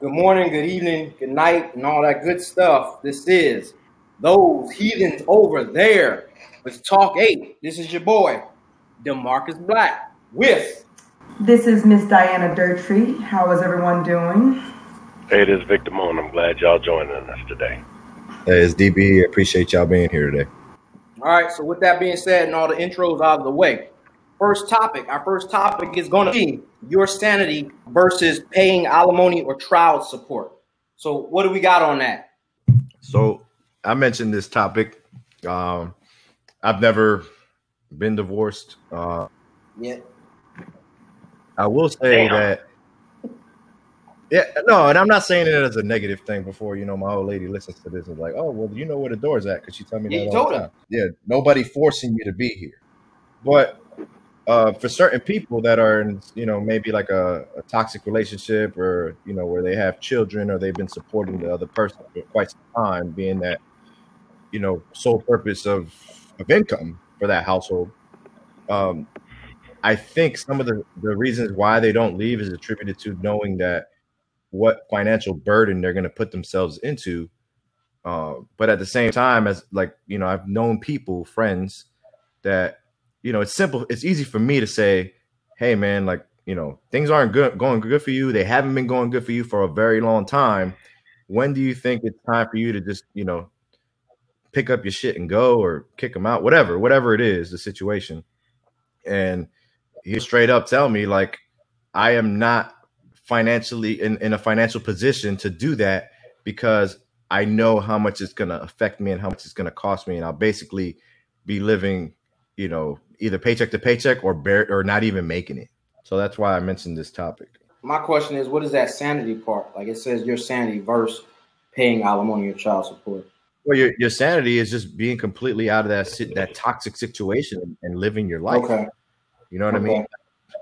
Good morning, good evening, good night, and all that good stuff. This is those heathens over there with Talk 8. This is your boy, Demarcus Black, with This is Miss Diana Dirtree. How is everyone doing? Hey, this is Victor Moon. I'm glad y'all joining us today. Hey, it's DB. I Appreciate y'all being here today. All right, so with that being said and all the intros out of the way, first topic, our first topic is going to be your sanity versus paying alimony or child support. So, what do we got on that? So I mentioned this topic. Um, I've never been divorced. Uh, Yeah. I will say Damn. that. Yeah, no, and I'm not saying it as a negative thing. Before you know, my old lady listens to this and like, oh, well, you know where the door's at because she tell me Yeah, that you all told the her. Yeah, nobody forcing you to be here, but uh, for certain people that are in, you know, maybe like a, a toxic relationship or you know where they have children or they've been supporting the other person for quite some time, being that you know sole purpose of of income for that household. Um, I think some of the, the reasons why they don't leave is attributed to knowing that what financial burden they're going to put themselves into. Uh, but at the same time, as like you know, I've known people, friends, that you know, it's simple. It's easy for me to say, "Hey, man, like you know, things aren't good going good for you. They haven't been going good for you for a very long time. When do you think it's time for you to just you know pick up your shit and go, or kick them out, whatever, whatever it is, the situation?" And he straight up tell me like I am not financially in, in a financial position to do that because I know how much it's gonna affect me and how much it's gonna cost me, and I'll basically be living, you know, either paycheck to paycheck or bare or not even making it. So that's why I mentioned this topic. My question is, what is that sanity part? Like it says, your sanity versus paying alimony or child support. Well, your your sanity is just being completely out of that that toxic situation and, and living your life. Okay. You know what I mean?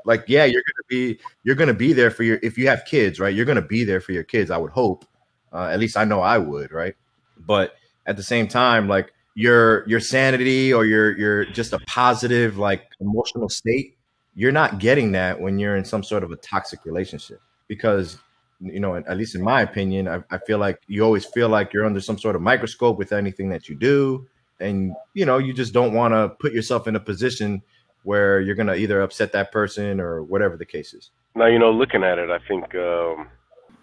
Like, yeah, you're gonna be you're gonna be there for your if you have kids, right? You're gonna be there for your kids. I would hope. Uh, at least I know I would, right? But at the same time, like your your sanity or your your just a positive like emotional state, you're not getting that when you're in some sort of a toxic relationship. Because you know, at least in my opinion, I, I feel like you always feel like you're under some sort of microscope with anything that you do, and you know, you just don't want to put yourself in a position where you're gonna either upset that person or whatever the case is. Now, you know, looking at it, I think um,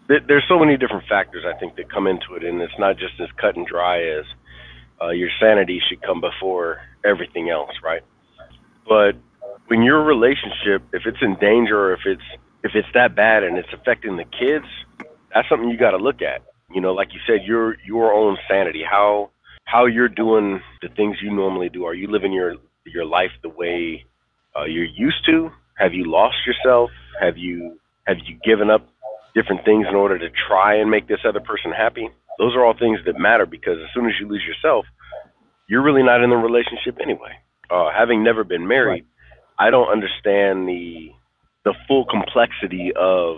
th- there's so many different factors I think that come into it, and it's not just as cut and dry as uh, your sanity should come before everything else, right? But when your relationship, if it's in danger or if it's if it's that bad and it's affecting the kids, that's something you got to look at. You know, like you said, your your own sanity, how how you're doing the things you normally do. Are you living your your life the way uh, you're used to? Have you lost yourself? Have you have you given up different things in order to try and make this other person happy? Those are all things that matter because as soon as you lose yourself, you're really not in the relationship anyway. Uh, having never been married, I don't understand the the full complexity of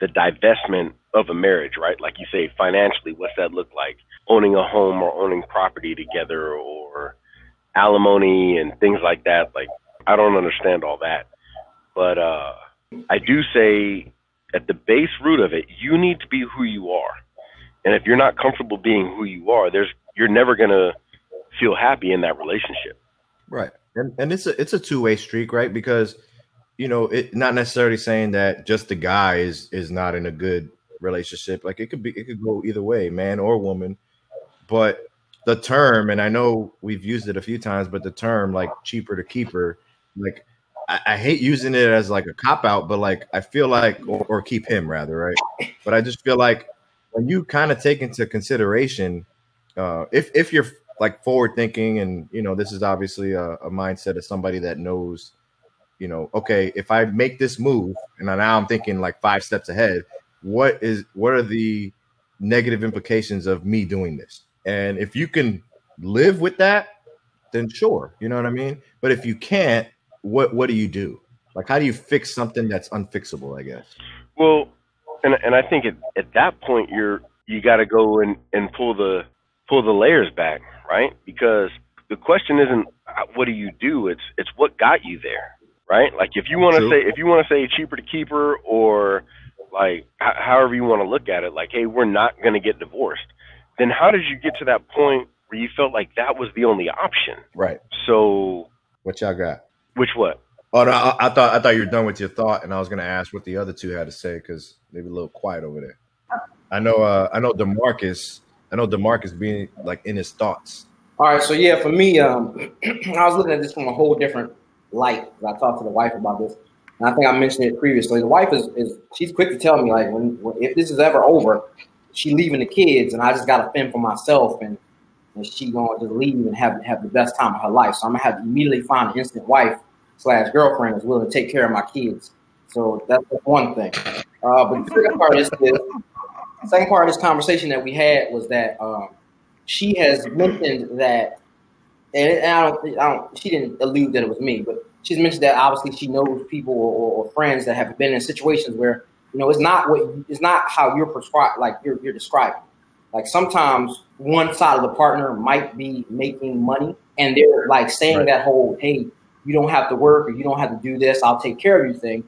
the divestment of a marriage, right? Like you say, financially, what's that look like? Owning a home or owning property together or alimony and things like that. Like, I don't understand all that. But uh, I do say at the base root of it, you need to be who you are. And if you're not comfortable being who you are, there's you're never gonna feel happy in that relationship. Right. And and it's a it's a two way streak, right? Because you know, it not necessarily saying that just the guy is is not in a good relationship. Like it could be it could go either way, man or woman. But the term, and I know we've used it a few times, but the term like cheaper to keeper, like I, I hate using it as like a cop out, but like I feel like or, or keep him rather, right? But I just feel like when you kind of take into consideration uh if if you're like forward thinking and you know this is obviously a, a mindset of somebody that knows you know okay if i make this move and now i'm thinking like five steps ahead what is what are the negative implications of me doing this? And if you can live with that then sure you know what i mean? But if you can't what what do you do? Like how do you fix something that's unfixable i guess? Well, and and I think at at that point you're you got to go and and pull the pull the layers back, right? Because the question isn't uh, what do you do? It's it's what got you there, right? Like if you want to say if you want to say cheaper to keeper or like h- however you want to look at it, like, hey, we're not going to get divorced. Then how did you get to that point where you felt like that was the only option? Right. So, What y'all got? which what? Oh, no, I, I thought I thought you were done with your thought, and I was going to ask what the other two had to say because they were a little quiet over there. I know. Uh, I know Demarcus. I know Demarcus being like in his thoughts. All right, so yeah, for me, um, I was looking at this from a whole different light. I talked to the wife about this, and I think I mentioned it previously. The wife is, is she's quick to tell me like when, when if this is ever over, she leaving the kids, and I just got to fend for myself, and and she gonna just leave and have have the best time of her life. So I'm gonna have to immediately find an instant wife slash girlfriend who's willing to take care of my kids. So that's one thing. Uh, but the second part is this. Second part of this conversation that we had was that um, she has mentioned that, and I don't, I don't, she didn't allude that it was me, but she's mentioned that obviously she knows people or, or friends that have been in situations where you know it's not what it's not how you're prescribed, like you're you're describing. Like sometimes one side of the partner might be making money, and they're like saying Right. that whole, "Hey, you don't have to work or you don't have to do this. I'll take care of you." Thing,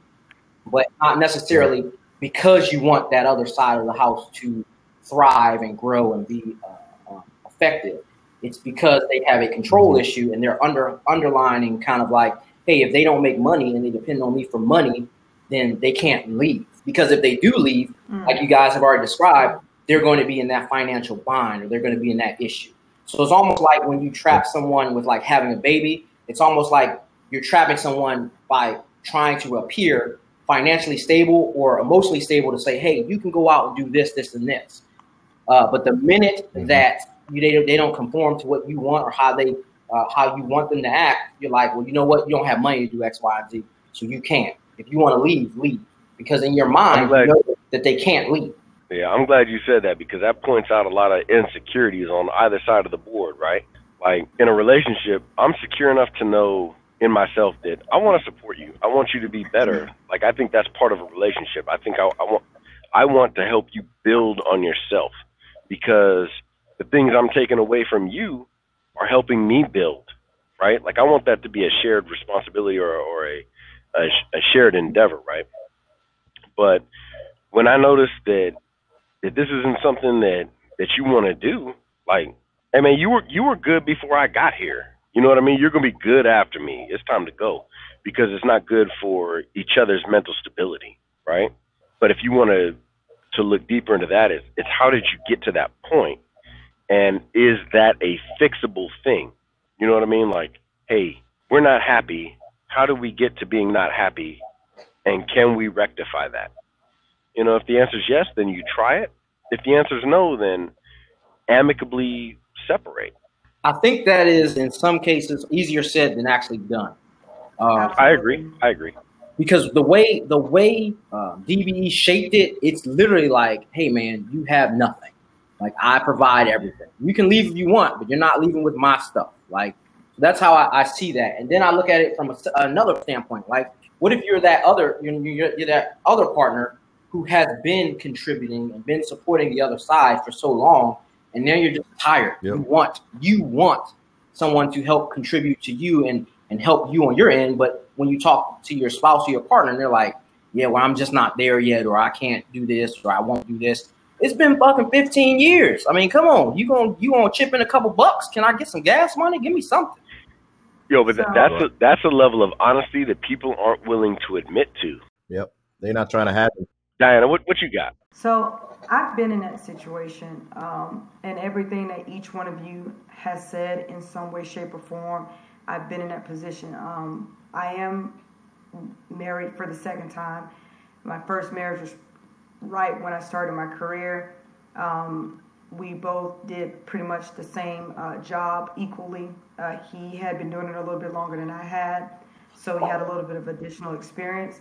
but not necessarily because you want that other side of the house to thrive and grow and be uh, um, effective. It's because they have a control issue and they're under underlining kind of like, hey, if they don't make money and they depend on me for money, then they can't leave. Because if they do leave, like you guys have already described, they're going to be in that financial bind or they're going to be in that issue. So it's almost like when you trap someone with like having a baby, it's almost like you're trapping someone by trying to appear financially stable or emotionally stable to say, hey, you can go out and do this, this, and this. Uh, but the minute Mhm. that you, they, don't- they don't conform to what you want or how they uh, how you want them to act, you're like, well, you know what? You don't have money to do X, Y, and Z, so you can't. If you want to leave, leave. Because in your mind, you know that they can't leave. Yeah, I'm glad you said that because that points out a lot of insecurities on either side of the board, right? Like in a relationship, I'm secure enough to know in myself that I want to support you. I want you to be better. Like I think that's part of a relationship. I think I, I want I want to help you build on yourself because the things I'm taking away from you are helping me build, right? Like I want that to be a shared responsibility or or a a, a shared endeavor, right? But when I notice that that this isn't something that that you want to do, like, hey man, you were you were good before I got here. You know what I mean? You're gonna be good after me. It's time to go because it's not good for each other's mental stability, right? But if you want to to look deeper into that, is it's how did you get to that point, and is that a fixable thing? You know what I mean? Like, hey, we're not happy. How do we get to being not happy, and can we rectify that? You know, if the answer is yes, then you try it. If the answer is no, then amicably separate. I think that is in some cases easier said than actually done. Uh, I agree. I agree. because the way the way uh, DBE shaped it, it's literally like, hey man, you have nothing. Like I provide everything. You can leave if you want, but you're not leaving with my stuff. Like that's how I, I see that. And then I look at it from a, another standpoint. Like, what if you're that other you're, you're, you're that other partner who has been contributing and been supporting the other side for so long, and now you're just tired. Yep. You want you want someone to help contribute to you and and help you on your end. But when you talk to your spouse or your partner, they're like, "Yeah, well, I'm just not there yet, or I can't do this, or I won't do this." It's been fucking 15 years. I mean, come on, you gonna you gonna chip in a couple bucks? Can I get some gas money? Give me something. Yo, but So- that's a, that's a level of honesty that people aren't willing to admit to. Yep. They're not trying to have it. Diana, what what you got? So I've been in that situation, um, and everything that each one of you has said in some way, shape, or form, I've been in that position. Um, I am married for the second time. My first marriage was right when I started my career. Um, we both did pretty much the same uh, job equally. Uh, he had been doing it a little bit longer than I had, so he had a little bit of additional experience.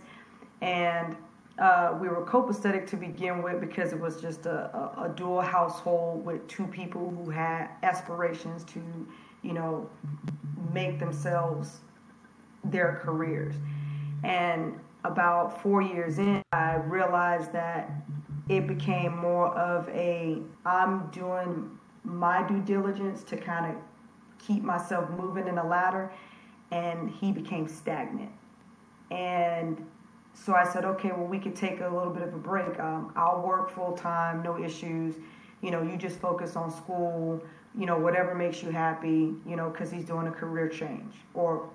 And uh, we were copacetic to begin with because it was just a, a, a dual household with two people who had aspirations to, you know, make themselves their careers. And about four years in, I realized that it became more of a I'm doing my due diligence to kind of keep myself moving in a ladder, and he became stagnant. And so I said, okay, well, we could take a little bit of a break. Um, I'll work full time, no issues. You know, you just focus on school, you know, whatever makes you happy, you know, because he's doing a career change or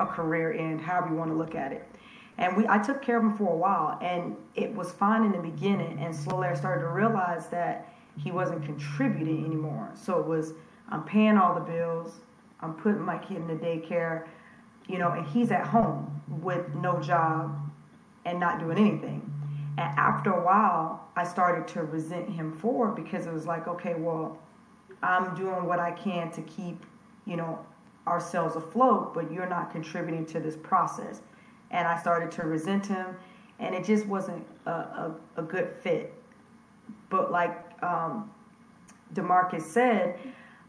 a career end, however you want to look at it. And we, I took care of him for a while, and it was fine in the beginning. And slowly, I started to realize that he wasn't contributing anymore. So it was, I'm paying all the bills, I'm putting my kid in the daycare, you know, and he's at home with no job and not doing anything. And after a while, I started to resent him for because it was like, okay, well, I'm doing what I can to keep, you know, ourselves afloat, but you're not contributing to this process. And I started to resent him, and it just wasn't a, a, a good fit. But like um, Demarcus said,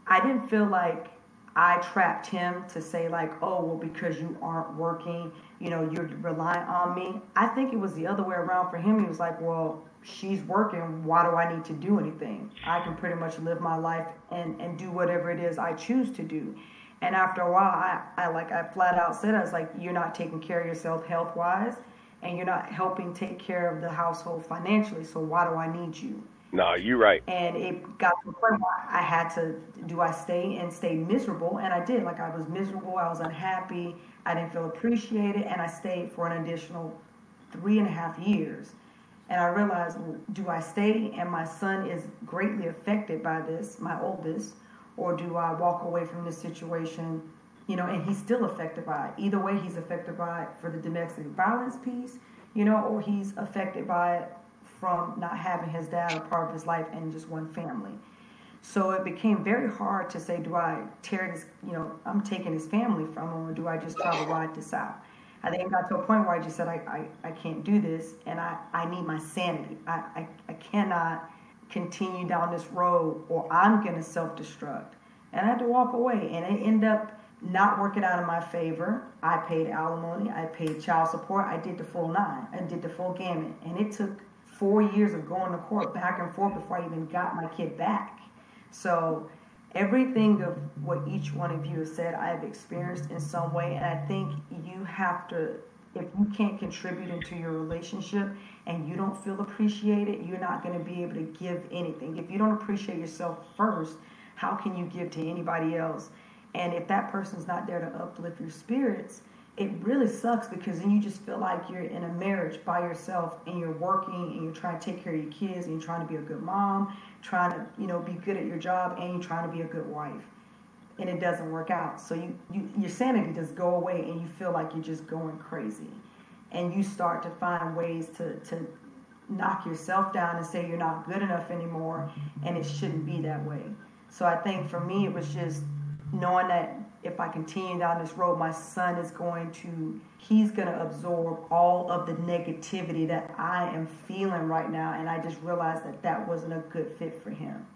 I didn't feel like I trapped him to say like, oh, well, because you aren't working, you know, you're relying on me. I think it was the other way around for him. He was like, well, she's working. Why do I need to do anything? I can pretty much live my life and, and do whatever it is I choose to do. And after a while, I, I like I flat out said, I was like, you're not taking care of yourself health wise, and you're not helping take care of the household financially. So why do I need you? No, you're right. And it got to the point where I had to do I stay and stay miserable, and I did. Like I was miserable, I was unhappy, I didn't feel appreciated, and I stayed for an additional three and a half years. And I realized, do I stay and my son is greatly affected by this, my oldest, or do I walk away from this situation, you know, and he's still affected by it. Either way, he's affected by it for the domestic violence piece, you know, or he's affected by it from not having his dad a part of his life and just one family. So it became very hard to say, do I tear this, you know, I'm taking his family from him, or do I just try to ride this out? I think it got to a point where I just said, I, I, I can't do this, and I, I need my sanity. I, I, I cannot continue down this road, or I'm going to self destruct. And I had to walk away, and it ended up not working out in my favor. I paid alimony, I paid child support, I did the full nine, I did the full gamut, and it took four years of going to court back and forth before I even got my kid back. So everything of what each one of you has said, I have experienced in some way, and I think you have to. If you can't contribute into your relationship and you don't feel appreciated, you're not going to be able to give anything. If you don't appreciate yourself first, how can you give to anybody else? And if that person's not there to uplift your spirits, it really sucks because then you just feel like you're in a marriage by yourself and you're working and you're trying to take care of your kids and you're trying to be a good mom, trying to, you know, be good at your job and you're trying to be a good wife. And it doesn't work out. So you, you your sanity just go away and you feel like you're just going crazy. And you start to find ways to, to knock yourself down and say you're not good enough anymore and it shouldn't be that way. So I think for me it was just knowing that if I continue down this road, my son is going to, he's going to absorb all of the negativity that I am feeling right now. And I just realized that that wasn't a good fit for him.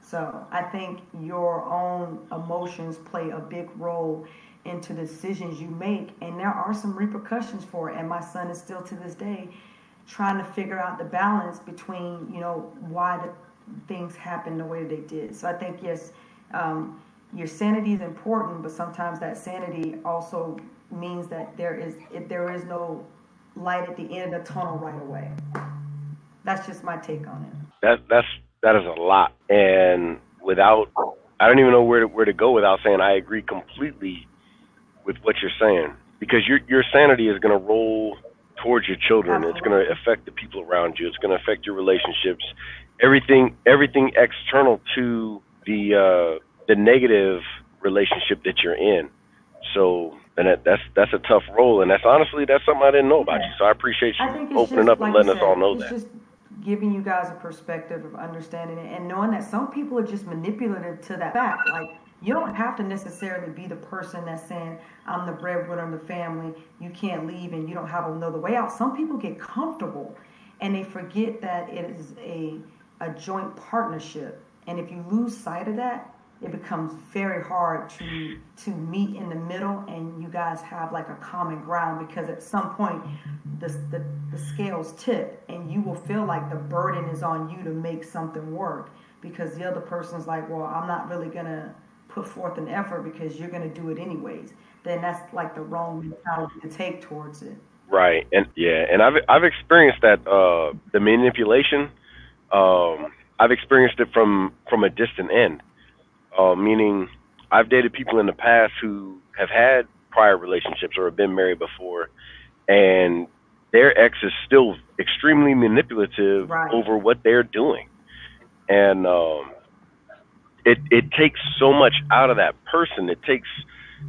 So I think your own emotions play a big role into the decisions you make. And there are some repercussions for it. And my son is still to this day trying to figure out the balance between, you know, why the things happen the way they did. So I think, yes, um, your sanity is important, but sometimes that sanity also means that there is if there is no light at the end of the tunnel right away. That's just my take on it. That that's that is a lot, and without I don't even know where to, where to go without saying I agree completely with what you're saying because your your sanity is going to roll towards your children. It's going to affect the people around you. It's going to affect your relationships. Everything everything external to the uh, the negative relationship that you're in. So, and that, that's that's a tough role, and that's honestly that's something I didn't know about yeah. you. So I appreciate you I opening up like and letting said, us all know that. Just giving you guys a perspective of understanding it and knowing that some people are just manipulative to that fact. Like you don't have to necessarily be the person that's saying I'm the breadwinner of the family. You can't leave and you don't have another way out. Some people get comfortable and they forget that it is a a joint partnership. And if you lose sight of that, it becomes very hard to to meet in the middle and you guys have like a common ground because at some point the, the, the scales tip and you will feel like the burden is on you to make something work because the other person's like well i'm not really gonna put forth an effort because you're gonna do it anyways. Then that's like the wrong mentality to take towards it. Right, and yeah, and I've I've experienced that uh, the manipulation. Um, I've experienced it from from a distant end, uh, meaning I've dated people in the past who have had prior relationships or have been married before, and their ex is still extremely manipulative Right. over what they're doing, and um, it it takes so much out of that person. It takes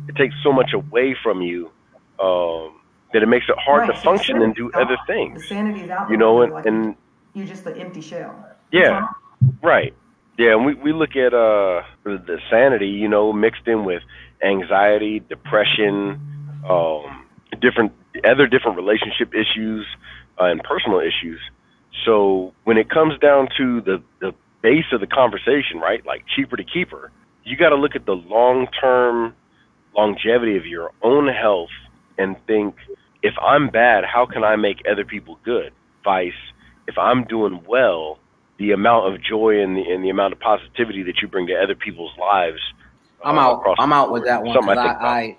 it takes so much away from you um, that it makes it hard Right, to function and do other things. The sanity's out. You know, and, like, and you're just an empty shell. yeah, right. Yeah, and we we look at uh the, sanity, you know, mixed in with anxiety, depression, um, different other different relationship issues uh, and personal issues. So when it comes down to the the base of the conversation, right, like cheaper to keeper, you got to look at the long term longevity of your own health and think, if I'm bad, how can I make other people good? Vice, if I'm doing well, the amount of joy and the, and the amount of positivity that you bring to other people's lives. I'm uh, out. I'm the out with that one Something I think. I,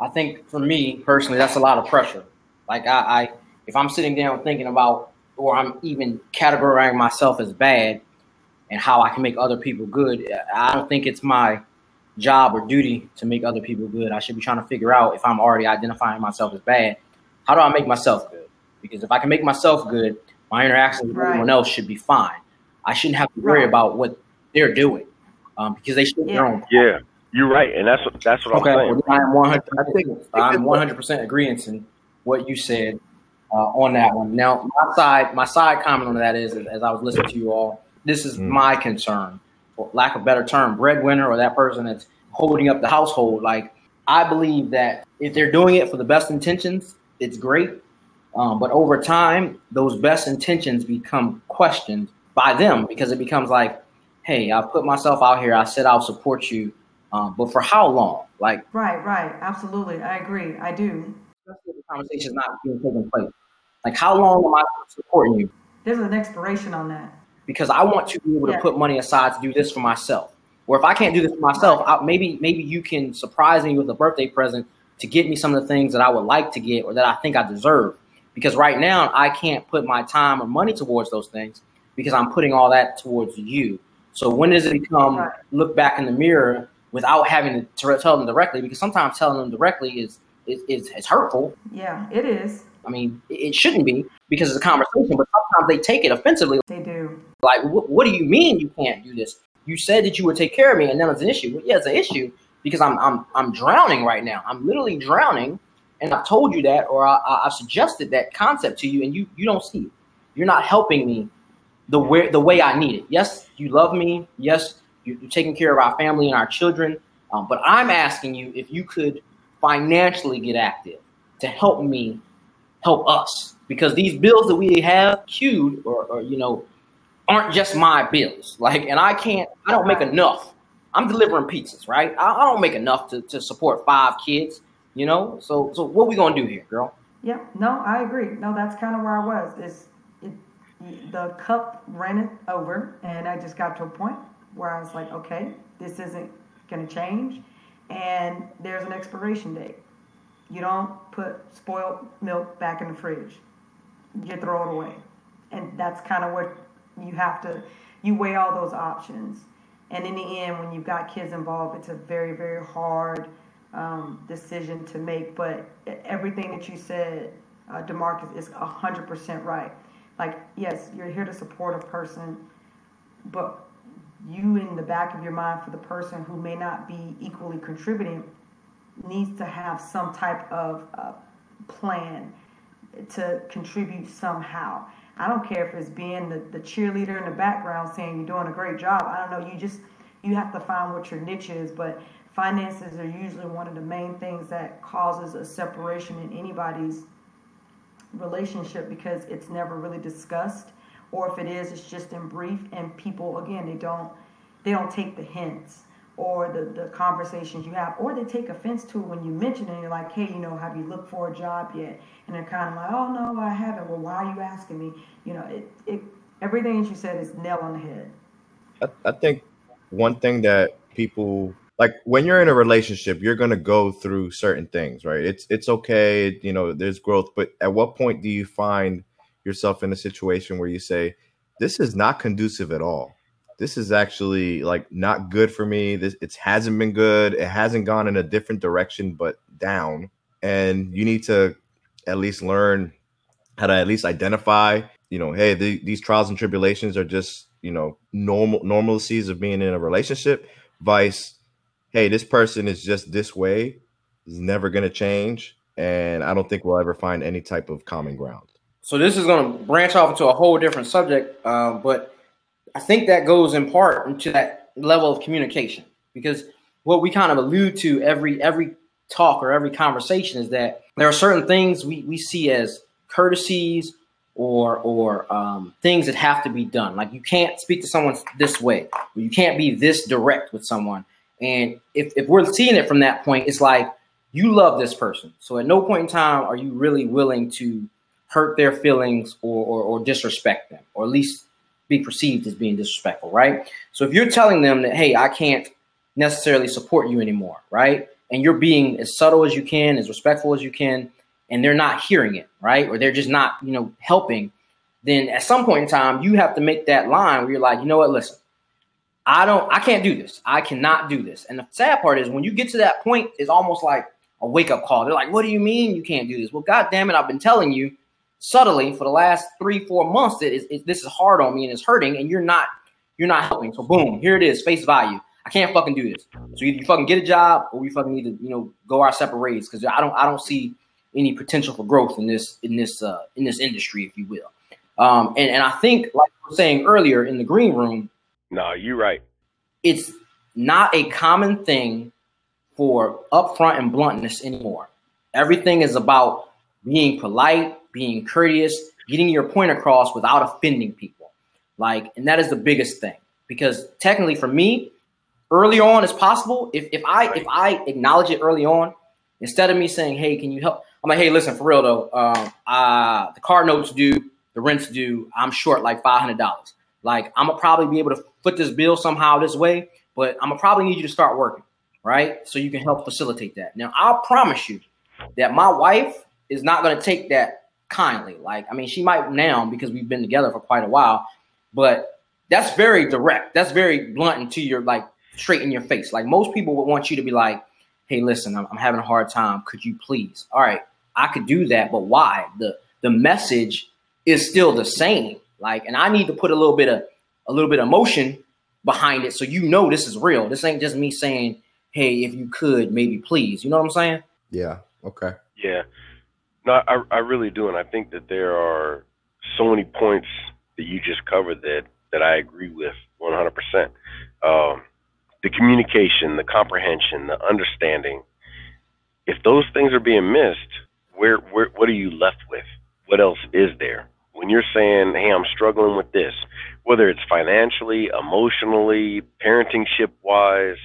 I, I think for me personally, that's a lot of pressure. Like I, I, if I'm sitting down thinking about, or I'm even categorizing myself as bad, and how I can make other people good, I don't think it's my job or duty to make other people good. I should be trying to figure out if I'm already identifying myself as bad, how do I make myself good? Because if I can make myself good, my interactions with Right. everyone else should be fine. I shouldn't have to worry Right. about what they're doing um, because they should their Yeah. own Yeah, you're right, and that's what that's what Okay, I'm saying. well, I'm 100. I think- I'm 100 percent agreeing in what you said uh, on that one. Now, my side, my side comment on that is, as I was listening to you all, this is Mm. my concern, for lack of a better term, breadwinner or that person that's holding up the household. Like, I believe that if they're doing it for the best intentions, it's great. Um, but over time, those best intentions become questioned by them because it becomes like, hey, I put myself out here. I said I'll support you, um, but for how long? Like, Right, right. Absolutely. I agree. I do. the conversation is not being taken place. Like, how long am I supporting you? There's an expiration on that. Because I want to be able to Yeah. put money aside to do this for myself. Or if I can't do this for myself, I, maybe maybe you can surprise me with a birthday present to get me some of the things that I would like to get or that I think I deserve. Because right now I can't put my time or money towards those things because I'm putting all that towards you. So when does it become look back in the mirror without having to tell them directly? Because sometimes telling them directly is is, is, is hurtful. Yeah, it is. I mean, it shouldn't be because it's a conversation, but sometimes they take it offensively. They do. Like, what, what do you mean you can't do this? You said that you would take care of me, and now it's an issue. Well, yeah, it's an issue because I'm I'm I'm drowning right now. I'm literally drowning, and I've told you that, or I, I- I've suggested that concept to you, and you you don't see it. You're not helping me the way the way I need it. Yes, you love me. Yes, you- you're taking care of our family and our children. Um, but I'm asking you if you could financially get active to help me help us because these bills that we have queued or, or you know aren't just my bills like and i can't i don't make enough i'm delivering pizzas right i, I don't make enough to, to support five kids you know so so what we gonna do here girl Yeah, no, I agree. No, that's kind of where I was. Is the cup ran over, and I just got to a point where I was like, okay, this isn't going to change, and there's an expiration date. You don't put spoiled milk back in the fridge. You throw it away, and that's kind of what you have to. You weigh all those options, and in the end, when you've got kids involved, it's a very, very hard um, decision to make. But everything that you said, uh, Demarcus, is hundred percent right. Like, yes, you're here to support a person, but you in the back of your mind for the person who may not be equally contributing needs to have some type of uh, plan to contribute somehow. I don't care if it's being the, the cheerleader in the background saying you're doing a great job. I don't know. You just you have to find what your niche is, but finances are usually one of the main things that causes a separation in anybody's relationship because it's never really discussed or if it is it's just in brief and people again they don't they don't take the hints or the, the conversations you have or they take offense to it when you mention it and you're like hey you know have you looked for a job yet? And they're kind of like oh no i haven't. Well why are you asking me? You know it, it everything that you said is nail on the head. I, I think one thing that people like when you're in a relationship, you're gonna go through certain things, right? It's it's okay, you know, there's growth, but at what point do you find yourself in a situation where you say, This is not conducive at all? This is actually like not good for me. This it hasn't been good. It hasn't gone in a different direction, but down. And you need to at least learn how to at least identify, you know, hey, the, these trials and tribulations are just, you know, normal normalcies of being in a relationship. Vice, hey, this person is just this way, is never going to change, and I don't think we'll ever find any type of common ground. So this is going to branch off into a whole different subject, uh, but I think that goes in part into that level of communication because what we kind of allude to every every talk or every conversation is that there are certain things we, we see as courtesies or or um, things that have to be done. Like you can't speak to someone this way, you can't be this direct with someone. And if, if we're seeing it from that point, it's like you love this person. So at no point in time are you really willing to hurt their feelings or, or, or disrespect them, or at least be perceived as being disrespectful, right? So if you're telling them that, hey, I can't necessarily support you anymore, right? And you're being as subtle as you can, as respectful as you can, and they're not hearing it, right? Or they're just not, you know, helping, then at some point in time, you have to make that line where you're like, you know what, listen, I don't, I can't do this. I cannot do this. And the sad part is when you get to that point, it's almost like a wake up call. They're like, what do you mean you can't do this? Well, God damn it, I've been telling you subtly for the last three, four months that it, it, this is hard on me and it's hurting, and you're not, you're not helping. So boom, here it is, face value. I can't fucking do this. So either you fucking get a job or we fucking need to, you know, go our separate ways because I don't, I don't see any potential for growth in this, in this, uh, in this industry, if you will. Um, and and I think, like I was saying earlier in the green room, no, you're right. It's not a common thing for upfront and bluntness anymore. Everything is about being polite, being courteous, getting your point across without offending people. Like, and that is the biggest thing because technically, for me, early on as possible, if, if I if I acknowledge it early on, instead of me saying, "Hey, can you help?" I'm like, "Hey, listen, for real though, uh, the car notes due, the rent's due. I'm short like five hundred dollars. Like, I'm gonna probably be able to foot this bill somehow this way, but I'm gonna probably need you to start working, right? So you can help facilitate that. Now, I'll promise you that my wife is not gonna take that kindly. Like, I mean, she might now because we've been together for quite a while, but that's very direct. That's very blunt and to your like straight in your face. Like most people would want you to be like, "Hey, listen, I'm, I'm having a hard time. Could you please?" All right, I could do that, but why? the The message is still the same. Like, and I need to put a little bit of a little bit of emotion behind it so you know this is real. This ain't just me saying, "Hey, if you could, maybe please." You know what I'm saying? Yeah. Okay. Yeah. No, I, I really do, and I think that there are so many points that you just covered that that I agree with 100. Um, percent The communication, the comprehension, the understanding. If those things are being missed, where where what are you left with? What else is there? When you're saying, "Hey, I'm struggling with this," whether it's financially, emotionally, parenting ship wise,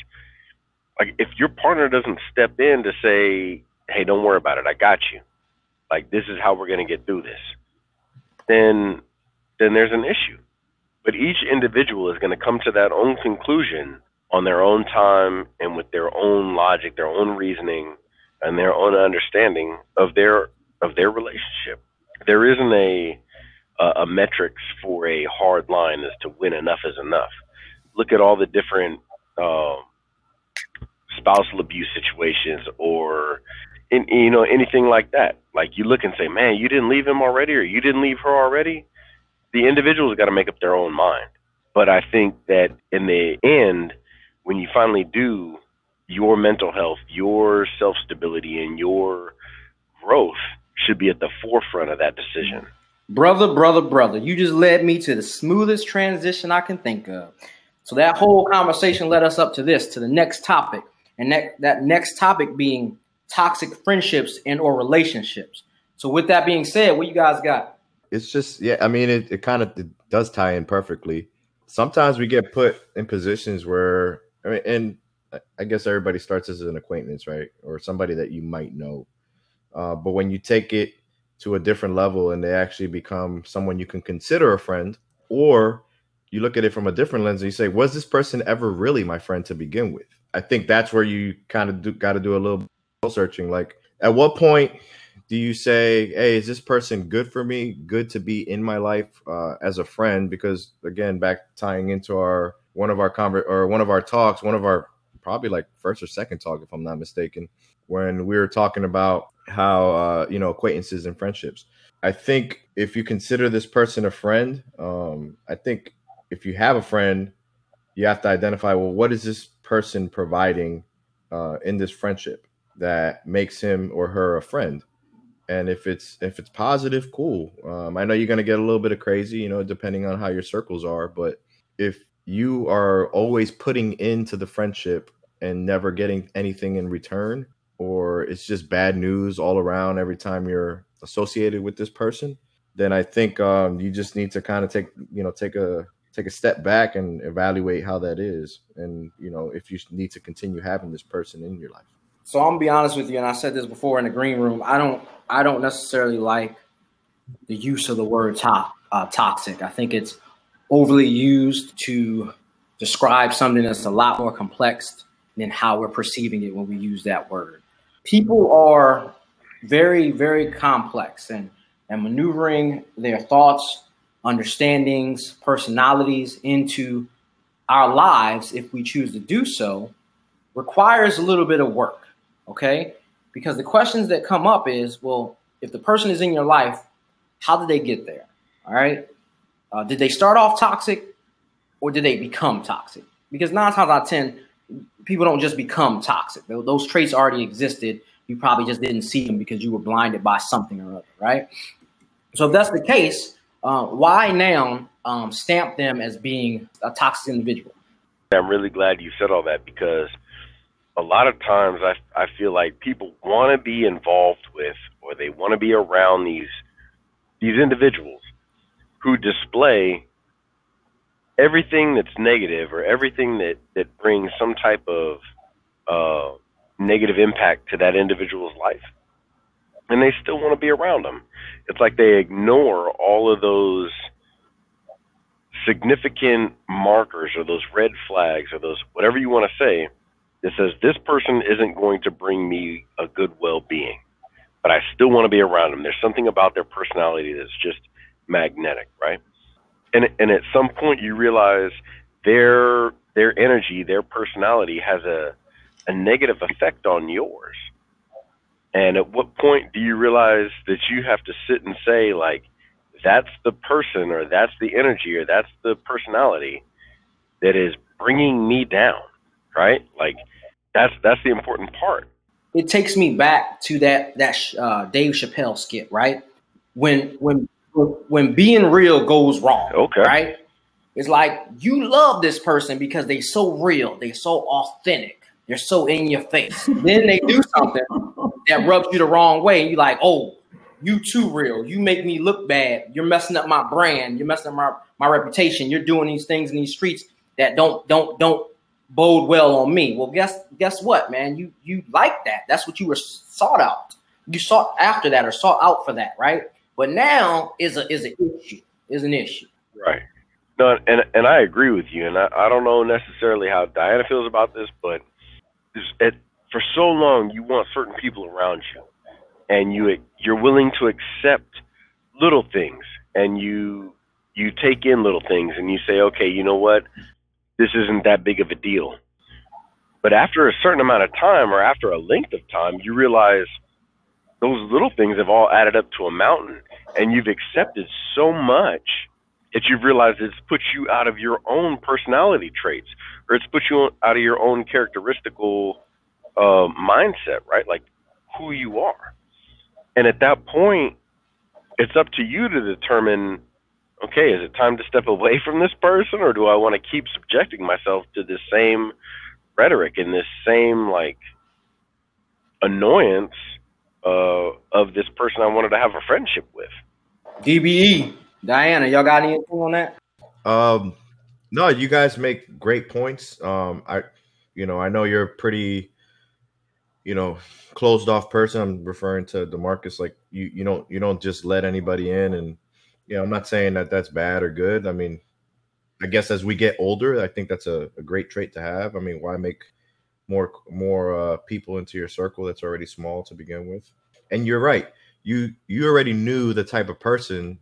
like if your partner doesn't step in to say, "Hey, don't worry about it. I got you." Like this is how we're going to get through this. Then then there's an issue. But each individual is going to come to that own conclusion on their own time and with their own logic, their own reasoning, and their own understanding of their of their relationship. There isn't a a, a metrics for a hard line as to when enough is enough. Look at all the different um, spousal abuse situations or in, you know anything like that. Like you look and say, "Man, you didn't leave him already, or you didn't leave her already." The individual's got to make up their own mind. But I think that in the end, when you finally do, your mental health, your self stability, and your growth should be at the forefront of that decision. Brother, brother, brother, you just led me to the smoothest transition I can think of. So that whole conversation led us up to this, to the next topic. And that, that next topic being toxic friendships and or relationships. So with that being said, what you guys got? It's just yeah, I mean it, it kind of it does tie in perfectly. Sometimes we get put in positions where I mean, and I guess everybody starts as an acquaintance, right? Or somebody that you might know. Uh, but when you take it to a different level and they actually become someone you can consider a friend, or you look at it from a different lens and you say, was this person ever really my friend to begin with? I think that's where you kind of got to do a little searching. Like, at what point do you say, "Hey, is this person good for me? Good to be in my life uh, as a friend?" Because again, back tying into our one of our conver- or one of our talks, one of our probably like first or second talk, if I'm not mistaken, when we were talking about how uh, you know acquaintances and friendships. I think if you consider this person a friend, um, I think if you have a friend, you have to identify well, what is this person providing uh, in this friendship that makes him or her a friend? And if it's if it's positive, cool. Um, I know you're gonna get a little bit of crazy, you know, depending on how your circles are. But if you are always putting into the friendship and never getting anything in return, or it's just bad news all around every time you're associated with this person, then I think um, you just need to kind of take you know take a take a step back and evaluate how that is, and you know if you need to continue having this person in your life. So I'm gonna be honest with you, and I said this before in the green room. I don't I don't necessarily like the use of the word to- uh, toxic. I think it's overly used to describe something that's a lot more complex than how we're perceiving it when we use that word. People are very, very complex and, and maneuvering their thoughts, understandings, personalities into our lives, if we choose to do so, requires a little bit of work. Okay. Because the questions that come up is, well, if the person is in your life, how did they get there? All right. Uh, did they start off toxic or did they become toxic? Because nine times out of 10, people don't just become toxic. Those traits already existed. You probably just didn't see them because you were blinded by something or other, right? So if that's the case, uh, why now um, stamp them as being a toxic individual? I'm really glad you said all that because a lot of times I, I feel like people want to be involved with or they want to be around these these individuals who display everything that's negative or everything that, that brings some type of uh, negative impact to that individual's life. And they still want to be around them. It's like they ignore all of those significant markers or those red flags or those whatever you want to say that says this person isn't going to bring me a good well-being but i still want to be around them there's something about their personality that's just magnetic right and and at some point you realize their their energy, their personality has a a negative effect on yours. And at what point do you realize that you have to sit and say like that's the person or that's the energy or that's the personality that is bringing me down, right? Like that's that's the important part. It takes me back to that that uh, Dave Chappelle skit, right? When when when being real goes wrong. Okay. Right? It's like you love this person because they so real, they so authentic, they're so in your face. then they do something that rubs you the wrong way, and you're like, oh, you too real. You make me look bad. You're messing up my brand. You're messing up my, my reputation. You're doing these things in these streets that don't don't don't bode well on me. Well, guess guess what, man? You you like that. That's what you were sought out. You sought after that or sought out for that, right? But now is a is an issue. Is an issue. Right. No, and and I agree with you, and I, I don't know necessarily how Diana feels about this, but it, for so long you want certain people around you, and you you're willing to accept little things, and you you take in little things, and you say, okay, you know what, this isn't that big of a deal. But after a certain amount of time, or after a length of time, you realize those little things have all added up to a mountain and you've accepted so much that you've realized it's put you out of your own personality traits or it's put you out of your own characteristical uh, mindset, right? Like who you are. And at that point, it's up to you to determine okay, is it time to step away from this person or do I want to keep subjecting myself to this same rhetoric and this same like annoyance uh, of this person I wanted to have a friendship with. DBE, Diana, y'all got anything on that? Um, no, you guys make great points. Um, I, you know, I know you're a pretty, you know, closed off person. I'm referring to Demarcus. Like you, you don't, you don't just let anybody in. And you know, I'm not saying that that's bad or good. I mean, I guess as we get older, I think that's a, a great trait to have. I mean, why make more more uh, people into your circle that's already small to begin with. And you're right. You you already knew the type of person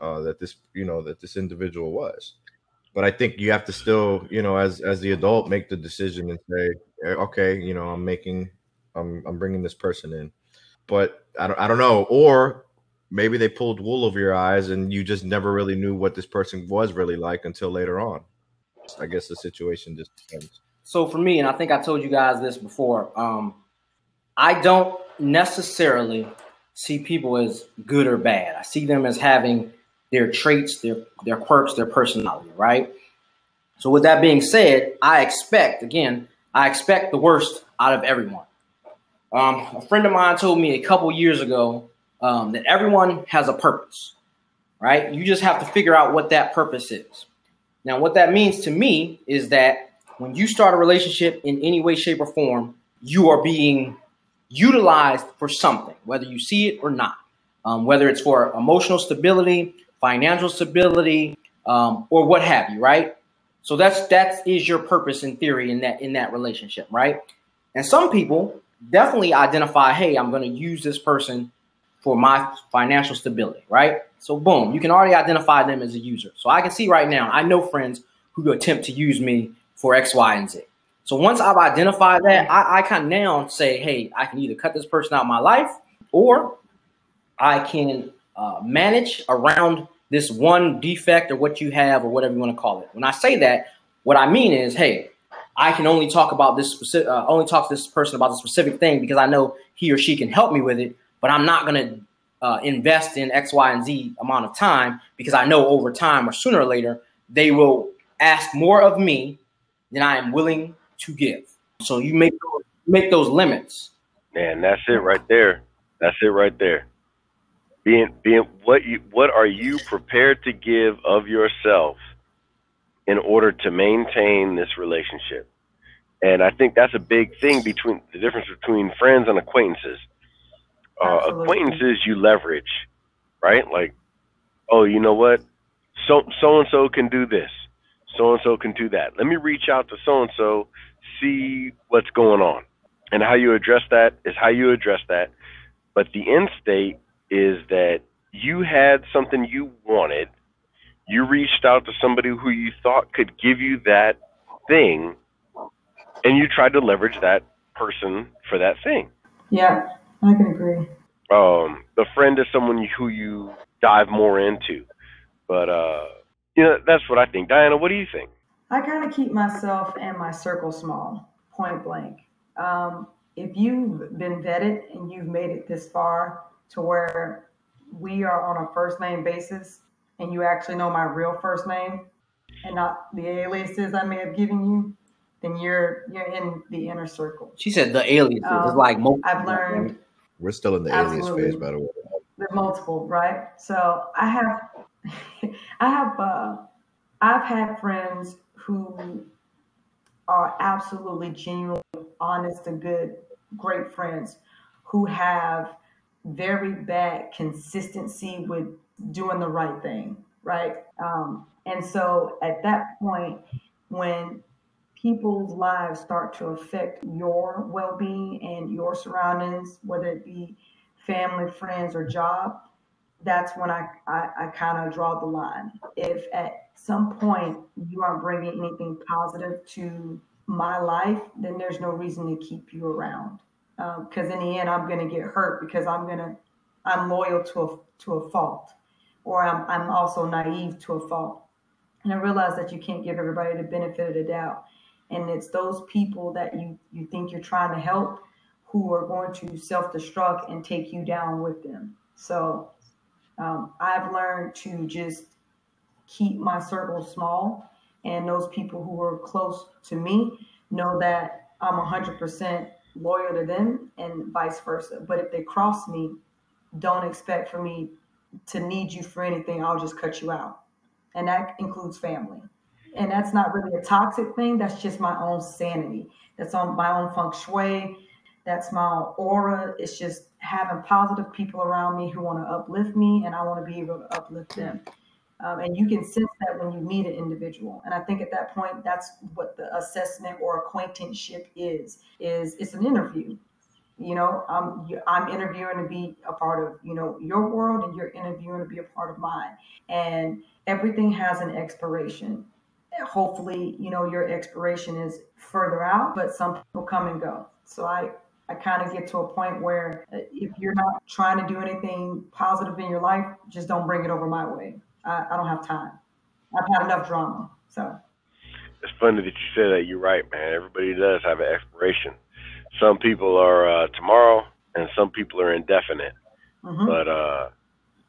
uh, that this you know that this individual was. But I think you have to still you know as as the adult make the decision and say eh, okay you know I'm making I'm I'm bringing this person in. But I don't I don't know or maybe they pulled wool over your eyes and you just never really knew what this person was really like until later on. I guess the situation just depends. So for me, and I think I told you guys this before, um, I don't necessarily see people as good or bad. I see them as having their traits, their their quirks, their personality, right? So with that being said, I expect again, I expect the worst out of everyone. Um, a friend of mine told me a couple years ago um, that everyone has a purpose, right? You just have to figure out what that purpose is. Now, what that means to me is that when you start a relationship in any way, shape, or form, you are being utilized for something, whether you see it or not. Um, whether it's for emotional stability, financial stability, um, or what have you, right? So that's that is your purpose in theory in that in that relationship, right? And some people definitely identify, hey, I'm going to use this person for my financial stability, right? So boom, you can already identify them as a user. So I can see right now, I know friends who attempt to use me for X, Y, and Z. So once I've identified that, I, I can now say, hey, I can either cut this person out of my life or I can uh, manage around this one defect or what you have or whatever you want to call it. When I say that, what I mean is, hey, I can only talk about this specific, uh, only talk to this person about the specific thing because I know he or she can help me with it but I'm not going to uh, invest in X, Y, and Z amount of time because I know over time or sooner or later they will ask more of me than I am willing to give. So you make those, make those limits. Man, that's it right there. That's it right there. Being being what you what are you prepared to give of yourself in order to maintain this relationship? And I think that's a big thing between the difference between friends and acquaintances uh, acquaintances you leverage, right? Like, oh, you know what? So so and so can do this. So and so can do that. Let me reach out to so and so, see what's going on, and how you address that is how you address that. But the end state is that you had something you wanted. You reached out to somebody who you thought could give you that thing, and you tried to leverage that person for that thing. Yeah. I can agree. Um, the friend is someone who you dive more into, but uh, you know that's what I think. Diana, what do you think? I kind of keep myself and my circle small, point blank. Um, if you've been vetted and you've made it this far to where we are on a first name basis, and you actually know my real first name and not the aliases I may have given you, then you're you're in the inner circle. She said the aliases. Um, it's like I've learned we're still in the Absolutely. alias phase, by the way. The multiple, right? So I have, I have, uh, I've had friends who are absolutely genuine, honest, and good, great friends who have very bad consistency with doing the right thing, right? Um, and so at that point, when people's lives start to affect your well-being and your surroundings whether it be family friends or job that's when i i, I kind of draw the line. If at some point you aren't bringing anything positive to my life then there's no reason to keep you around. Because um, in the end i'm going to get hurt because i'm going to i'm loyal to a to a fault. Or I'm, I'm also naive to a fault. And i realize that you can't give everybody the benefit of the doubt. And it's those people that you you think you're trying to help who are going to self-destruct and take you down with them. So um, i've learned to just keep my circle small and those people who are close to me know that i'm 100% loyal to them and vice versa but if they cross me don't expect for me to need you for anything i'll just cut you out and that includes family and that's not really a toxic thing. That's just my own sanity. That's on my own feng shui. That's my aura. It's just having positive people around me who want to uplift me, and I want to be able to uplift them. Um, and you can sense that when you meet an individual. And I think at that point, that's what the assessment or acquaintanceship is, is it's an interview. You know, I'm, I'm interviewing to be a part of, you know, your world and you're interviewing to be a part of mine. And everything has an expiration. Hopefully, you know, your expiration is further out, but some people come and go. So I, I kind of get to a point where uh, if you're not trying to do anything positive in your life, just don't bring it over my way. I, I don't have time. I've had enough drama. So it's funny that you say that. You're right, man. Everybody does have an expiration. Some people are uh, tomorrow, and some people are indefinite. Mm-hmm. But uh,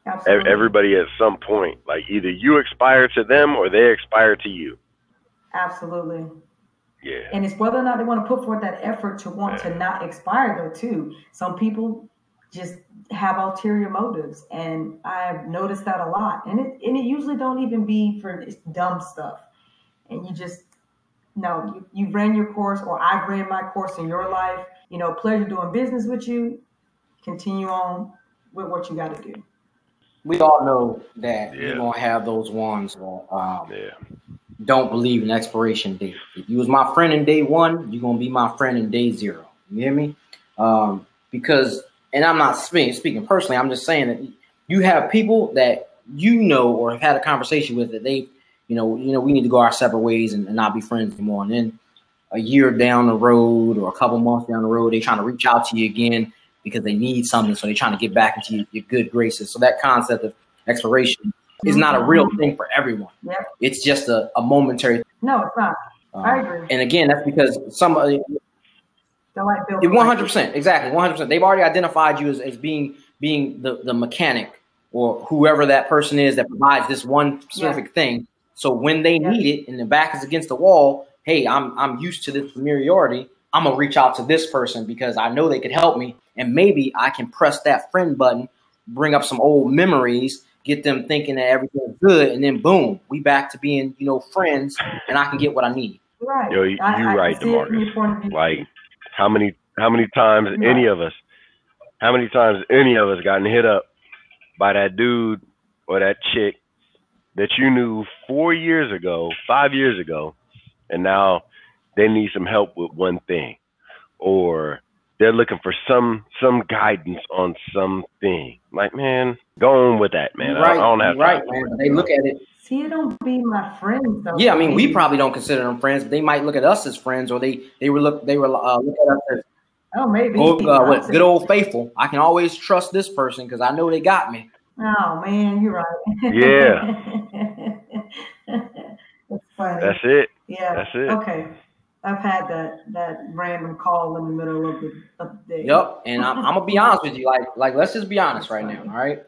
Absolutely. everybody at some point, like either you expire to them or they expire to you. Absolutely. Yeah. And it's whether or not they want to put forth that effort to want yeah. to not expire, though, too. Some people just have ulterior motives, and I've noticed that a lot. And it and it usually don't even be for dumb stuff. And you just no, you, you ran your course, or I've ran my course in your life. You know, pleasure doing business with you. Continue on with what you got to do. We all know that yeah. you're gonna have those ones um, yeah don't believe in expiration date. If you was my friend in day one, you're gonna be my friend in day zero. You hear me? Um, because, and I'm not speaking, speaking personally. I'm just saying that you have people that you know or have had a conversation with that they, you know, you know, we need to go our separate ways and, and not be friends anymore. And then a year down the road or a couple months down the road, they trying to reach out to you again because they need something, so they're trying to get back into your, your good graces. So that concept of expiration is not a real thing for everyone. Yep. It's just a, a momentary. No, it's not. Um, I agree. And again, that's because somebody. One hundred percent, exactly, one hundred percent. They've already identified you as, as being being the, the mechanic or whoever that person is that provides this one specific yeah. thing. So when they yeah. need it and the back is against the wall, hey, I'm I'm used to this familiarity. I'm gonna reach out to this person because I know they could help me, and maybe I can press that friend button, bring up some old memories, get them thinking that everything's good, and then boom, we back to being you know friends, and I can get what I need. Right. Yo, you, I, I right, Demarcus. Like how many how many times right. any of us, how many times any of us gotten hit up by that dude or that chick that you knew four years ago, five years ago, and now they need some help with one thing, or they're looking for some some guidance on something. Like, man, go on with that, man. Right, I, don't have right, man. They look at it. See, it don't be my friends though. Yeah, I mean, we probably don't consider them friends, but they might look at us as friends, or they they were look they were uh, look at us as oh maybe uh, what, good old faithful. I can always trust this person because I know they got me. Oh man, you're right. Yeah. That's funny. That's it. Yeah. That's it. Okay. I've had that that random call in the middle of the, of the day. Yep, and I'm, I'm, gonna be honest with you. Like, like let's just be honest right now. All right,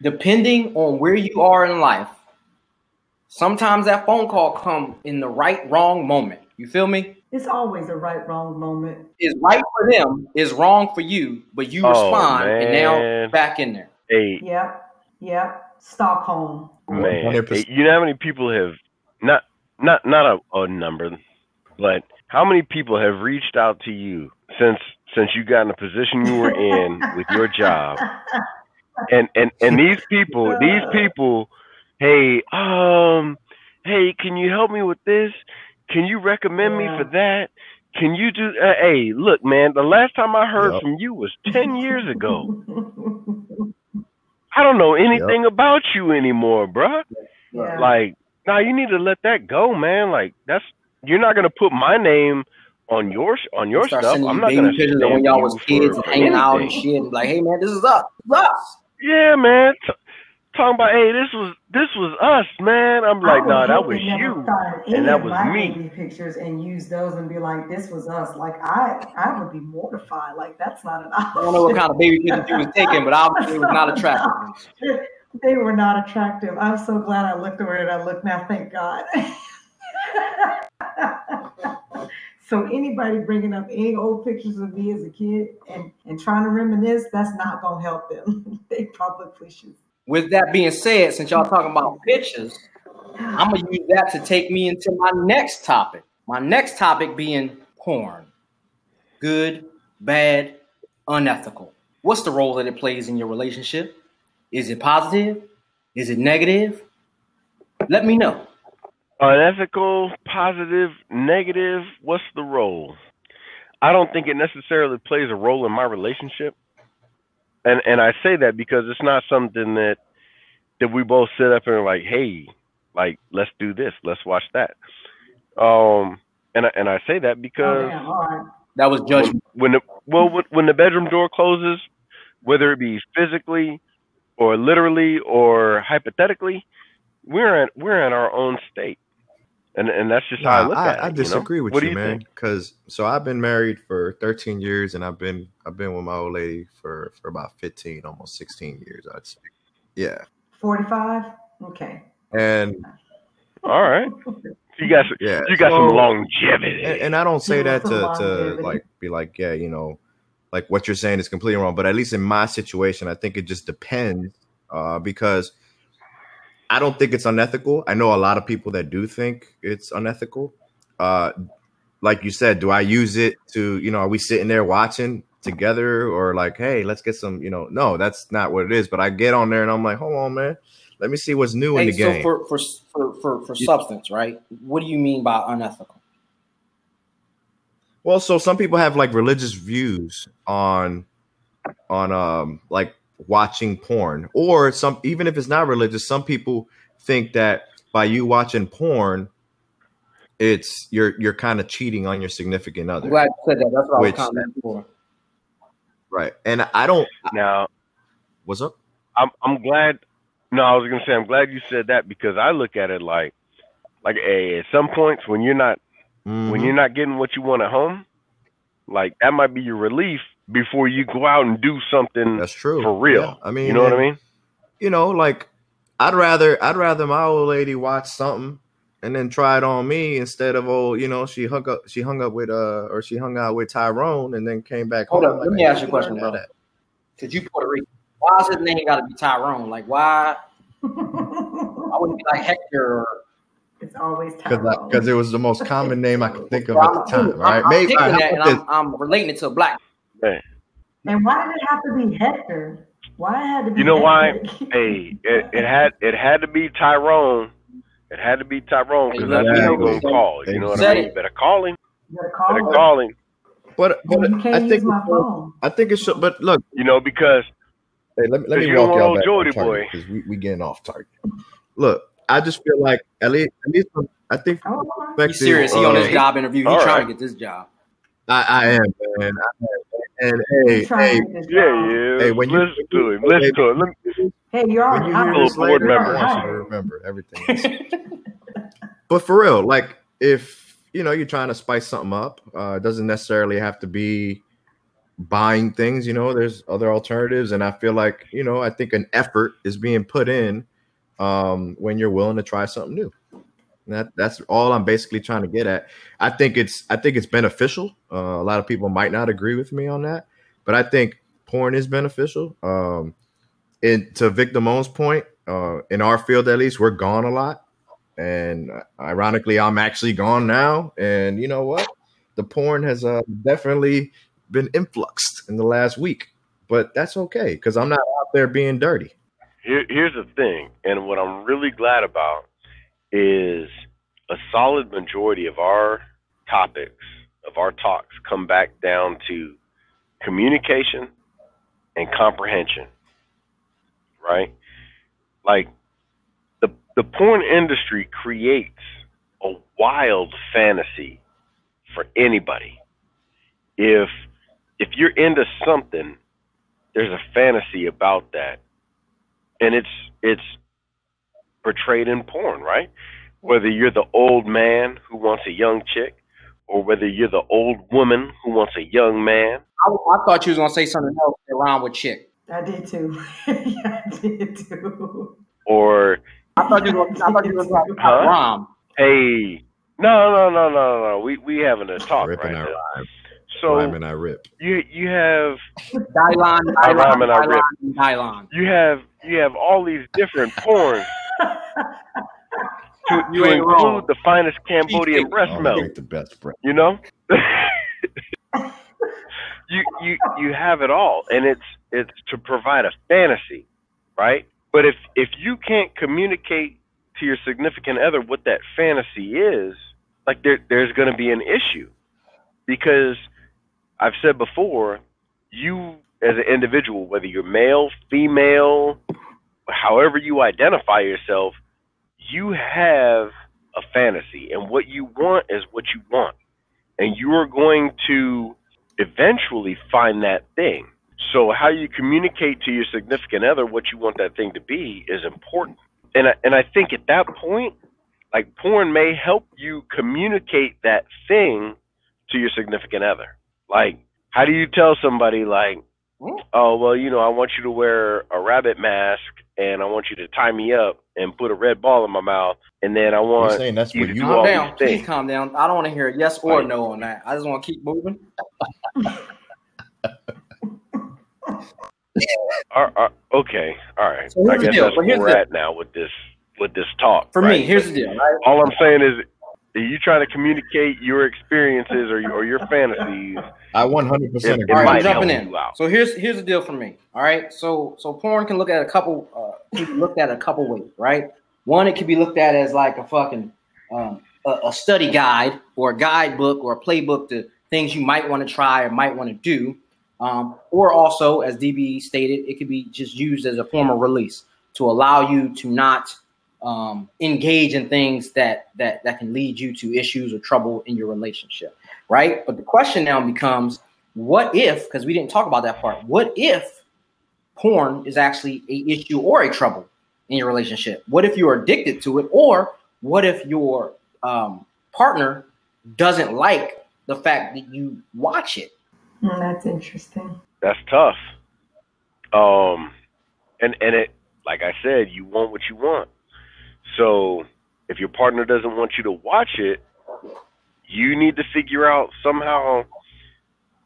depending on where you are in life, sometimes that phone call come in the right wrong moment. You feel me? It's always a right wrong moment. Is right for them is wrong for you, but you oh, respond man. and now back in there. Hey. Yep. Yep. Stockholm. Man, hey, you know how many people have not not not a, a number but how many people have reached out to you since since you got in the position you were in with your job? And and and these people, these people, hey, um, hey, can you help me with this? Can you recommend yeah. me for that? Can you do? Uh, hey, look, man. The last time I heard yep. from you was ten years ago. I don't know anything yep. about you anymore, bruh. Yeah. Like, now nah, you need to let that go, man. Like, that's you're not gonna put my name on your on your stuff. I'm not gonna pictures of when y'all was kids and hanging out and shit, and like, hey man, this is us, this is us. Yeah, man. T- talking about, hey, this was this was us, man. I'm like, no, nah, that was you, and that was me. Pictures and use those and be like, this was us. Like, I I would be mortified. Like, that's not an option. I don't know what kind of baby pictures you was taking, but obviously it was not attractive. they were not attractive. I'm so glad I looked over it. I look now. Thank God. so anybody bringing up any old pictures of me as a kid and, and trying to reminisce, that's not gonna help them. they probably should. With that being said, since y'all talking about pictures, I'm gonna use that to take me into my next topic. My next topic being porn. Good, bad, unethical. What's the role that it plays in your relationship? Is it positive? Is it negative? Let me know. Unethical, positive, negative. What's the role? I don't think it necessarily plays a role in my relationship, and and I say that because it's not something that that we both sit up and are like, hey, like let's do this, let's watch that. Um, and I, and I say that because Oh, damn. All right. That was judgment. when the well when, when the bedroom door closes, whether it be physically or literally or hypothetically, we're in we're in our own state, and and that's just how I look I, at it. I you know? disagree with What you, you man. Because so I've been married for 13 years, and I've been I've been with my old lady for for about 15, almost 16 years. I'd say. Yeah, 45? Okay. and All right, you got some, yeah, you got so- some longevity. and, and I don't say that to, to like be like, yeah, you know, like what you're saying is completely wrong. But at least in my situation, I think it just depends uh, because I don't think it's unethical. I know a lot of people that do think it's unethical. Uh, like you said, do I use it to, you know, are we sitting there watching together or like, hey, let's get some, you know, no, that's not what it is. But I get on there and I'm like, hold on, man, let me see what's new in Hey, the so game. for, for for for for substance, right? What do you mean by unethical? Well, so some people have like religious views on on um like watching porn or some even if it's not religious, some people think that by you watching porn it's you're you're kind of cheating on your significant other. glad you said that. That's what Which- I was commenting for. Right. And I don't now, what's up? I'm I'm glad. No, I was gonna say I'm glad you said that because I look at it like like hey, at some points when you're not when Mhm. you're not getting what you want at home, like that might be your relief before you go out and do something That's true. for real. Yeah. I mean, you know what I mean? you know, like I'd rather I'd rather my old lady watch something and then try it on me instead of oh, you know, she hung up she hung up with uh or she hung out with Tyrone and then came back Hold home. up, Like, let me ask you a question, learn bro. that Cause you Puerto Rican. Why is his name got to be Tyrone? Like why? I wouldn't be like Hector or it's always at? Tyrone. Because it was the most common name I could think of Well, at the time, right? I'm, I'm Maybe picking how that and about this? I'm, I'm relating it to a black. And why did it have to be Hector? Why it had to be You know why? Hey, it, it had it had to be Tyrone. It had to be Tyrone because Hey, that's look, who you you're gonna so- call. You know what I Said mean? it. You better call him. Better call Better him. call him. But but I think my phone. I think it should. But look, You know because hey, let me let me you walk don't y'all back old on Jody target boy. because we we getting off target. Look, I just feel like at least at least from- I think Oh, the okay. perspective He's serious. He on of- his uh, job interview. He All trying right. to get this job. I, I am, man. I am. And hey, hey, to yeah, yeah. Hey, when you- listen to him. Listen to him. Let me, Hey, you're when already you hired. hear this board later, I member. want you to remember everything. but for real, like if you know you're trying to spice something up, uh, it doesn't necessarily have to be buying things. You know, there's other alternatives, and I feel like you know I think an effort is being put in um, when you're willing to try something new. That that's all I'm basically trying to get at. I think it's I think it's beneficial. Uh, a lot of people might not agree with me on that, but I think porn is beneficial. Um, and to Vic Damone's point, uh, in our field at least, we're gone a lot. And ironically, I'm actually gone now. And you know what? The porn has uh, definitely been influxed in the last week, but that's okay because I'm not out there being dirty. Here, here's the thing, and what I'm really glad about is a solid majority of our topics, of our talks, come back down to communication and comprehension, right? Like the the porn industry creates a wild fantasy for anybody. If if you're into something, there's a fantasy about that and it's it's portrayed in porn, right? Whether you're the old man who wants a young chick, or whether you're the old woman who wants a young man. I, I thought you was gonna say something else around with chick. I did too. yeah, I did too. Or I thought you was gonna, I thought you was gonna Huh? about Rom. hey, no, no, no, no, no, we we having a talk Ripping right our now. rhyme, So rhyme and I rip. you you have Dylon, I Dylon, rhyme and I rip. Dylon, Dylon. you have you have all these different porns to, include wrong. the finest Cambodian breast milk. the best breath. you know you you you have it all and it's it's to provide a fantasy right but if if you can't communicate to your significant other what that fantasy is, like there there's going to be an issue because I've said before, you as an individual, whether you're male, female, however you identify yourself, you have a fantasy, and what you want is what you want, and you are going to eventually find that thing. So how you communicate to your significant other what you want that thing to be is important. And I, and I think at that point, like porn may help you communicate that thing to your significant other. Like, how do you tell somebody like, oh well, you know, I want you to wear a rabbit mask and I want you to tie me up and put a red ball in my mouth, and then I want saying that's you what to you Calm down. Please things. calm down. I don't want to hear a yes or no on that. I just want to keep moving. Are- are- okay, all right. So here's I the guess deal. that's where we're at now with this with this talk. For right? me, here's But the deal. Right? all I'm saying is, are you trying to communicate your experiences or your, or your fantasies? I 100 percent It- agree. All right, might I'm jumping help in. you out. So here's here's the deal for me. All right, so so porn can look at a couple uh, can be looked at a couple ways, right? One, it can be looked at as like a fucking um, a, a study guide or a guidebook or a playbook to things you might want to try or might want to do. Um, or also, as DB stated, it could be just used as a form of release to allow you to not um, engage in things that that that can lead you to issues or trouble in your relationship, right? But the question now becomes, what if? Because we didn't talk about that part. What if porn is actually a issue or a trouble in your relationship? What if you're addicted to it, or what if your um, partner doesn't like the fact that you watch it? Mm, that's interesting. That's tough. Um, and and it, like I said, you want what you want. So if your partner doesn't want you to watch it, you need to figure out somehow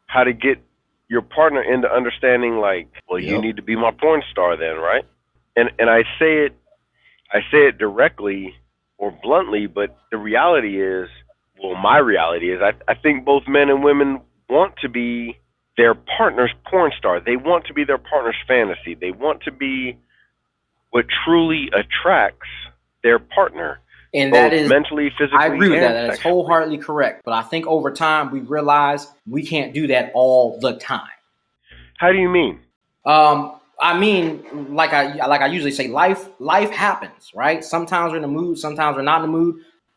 how to get your partner into understanding like, well, you need to be my porn star then, right? And and I say it I say it directly or bluntly, but the reality is, well, my reality is I I think both men and women want to be their partner's porn star. They want to be their partner's fantasy. They want to be what truly attracts their partner, And that is mentally, physically. I agree with that. That is wholeheartedly correct. But I think over time we realize we can't do that all the time. How do you mean? Um, I mean, like I like I usually say, life life happens, right? Sometimes we're in the mood, sometimes we're not in the mood.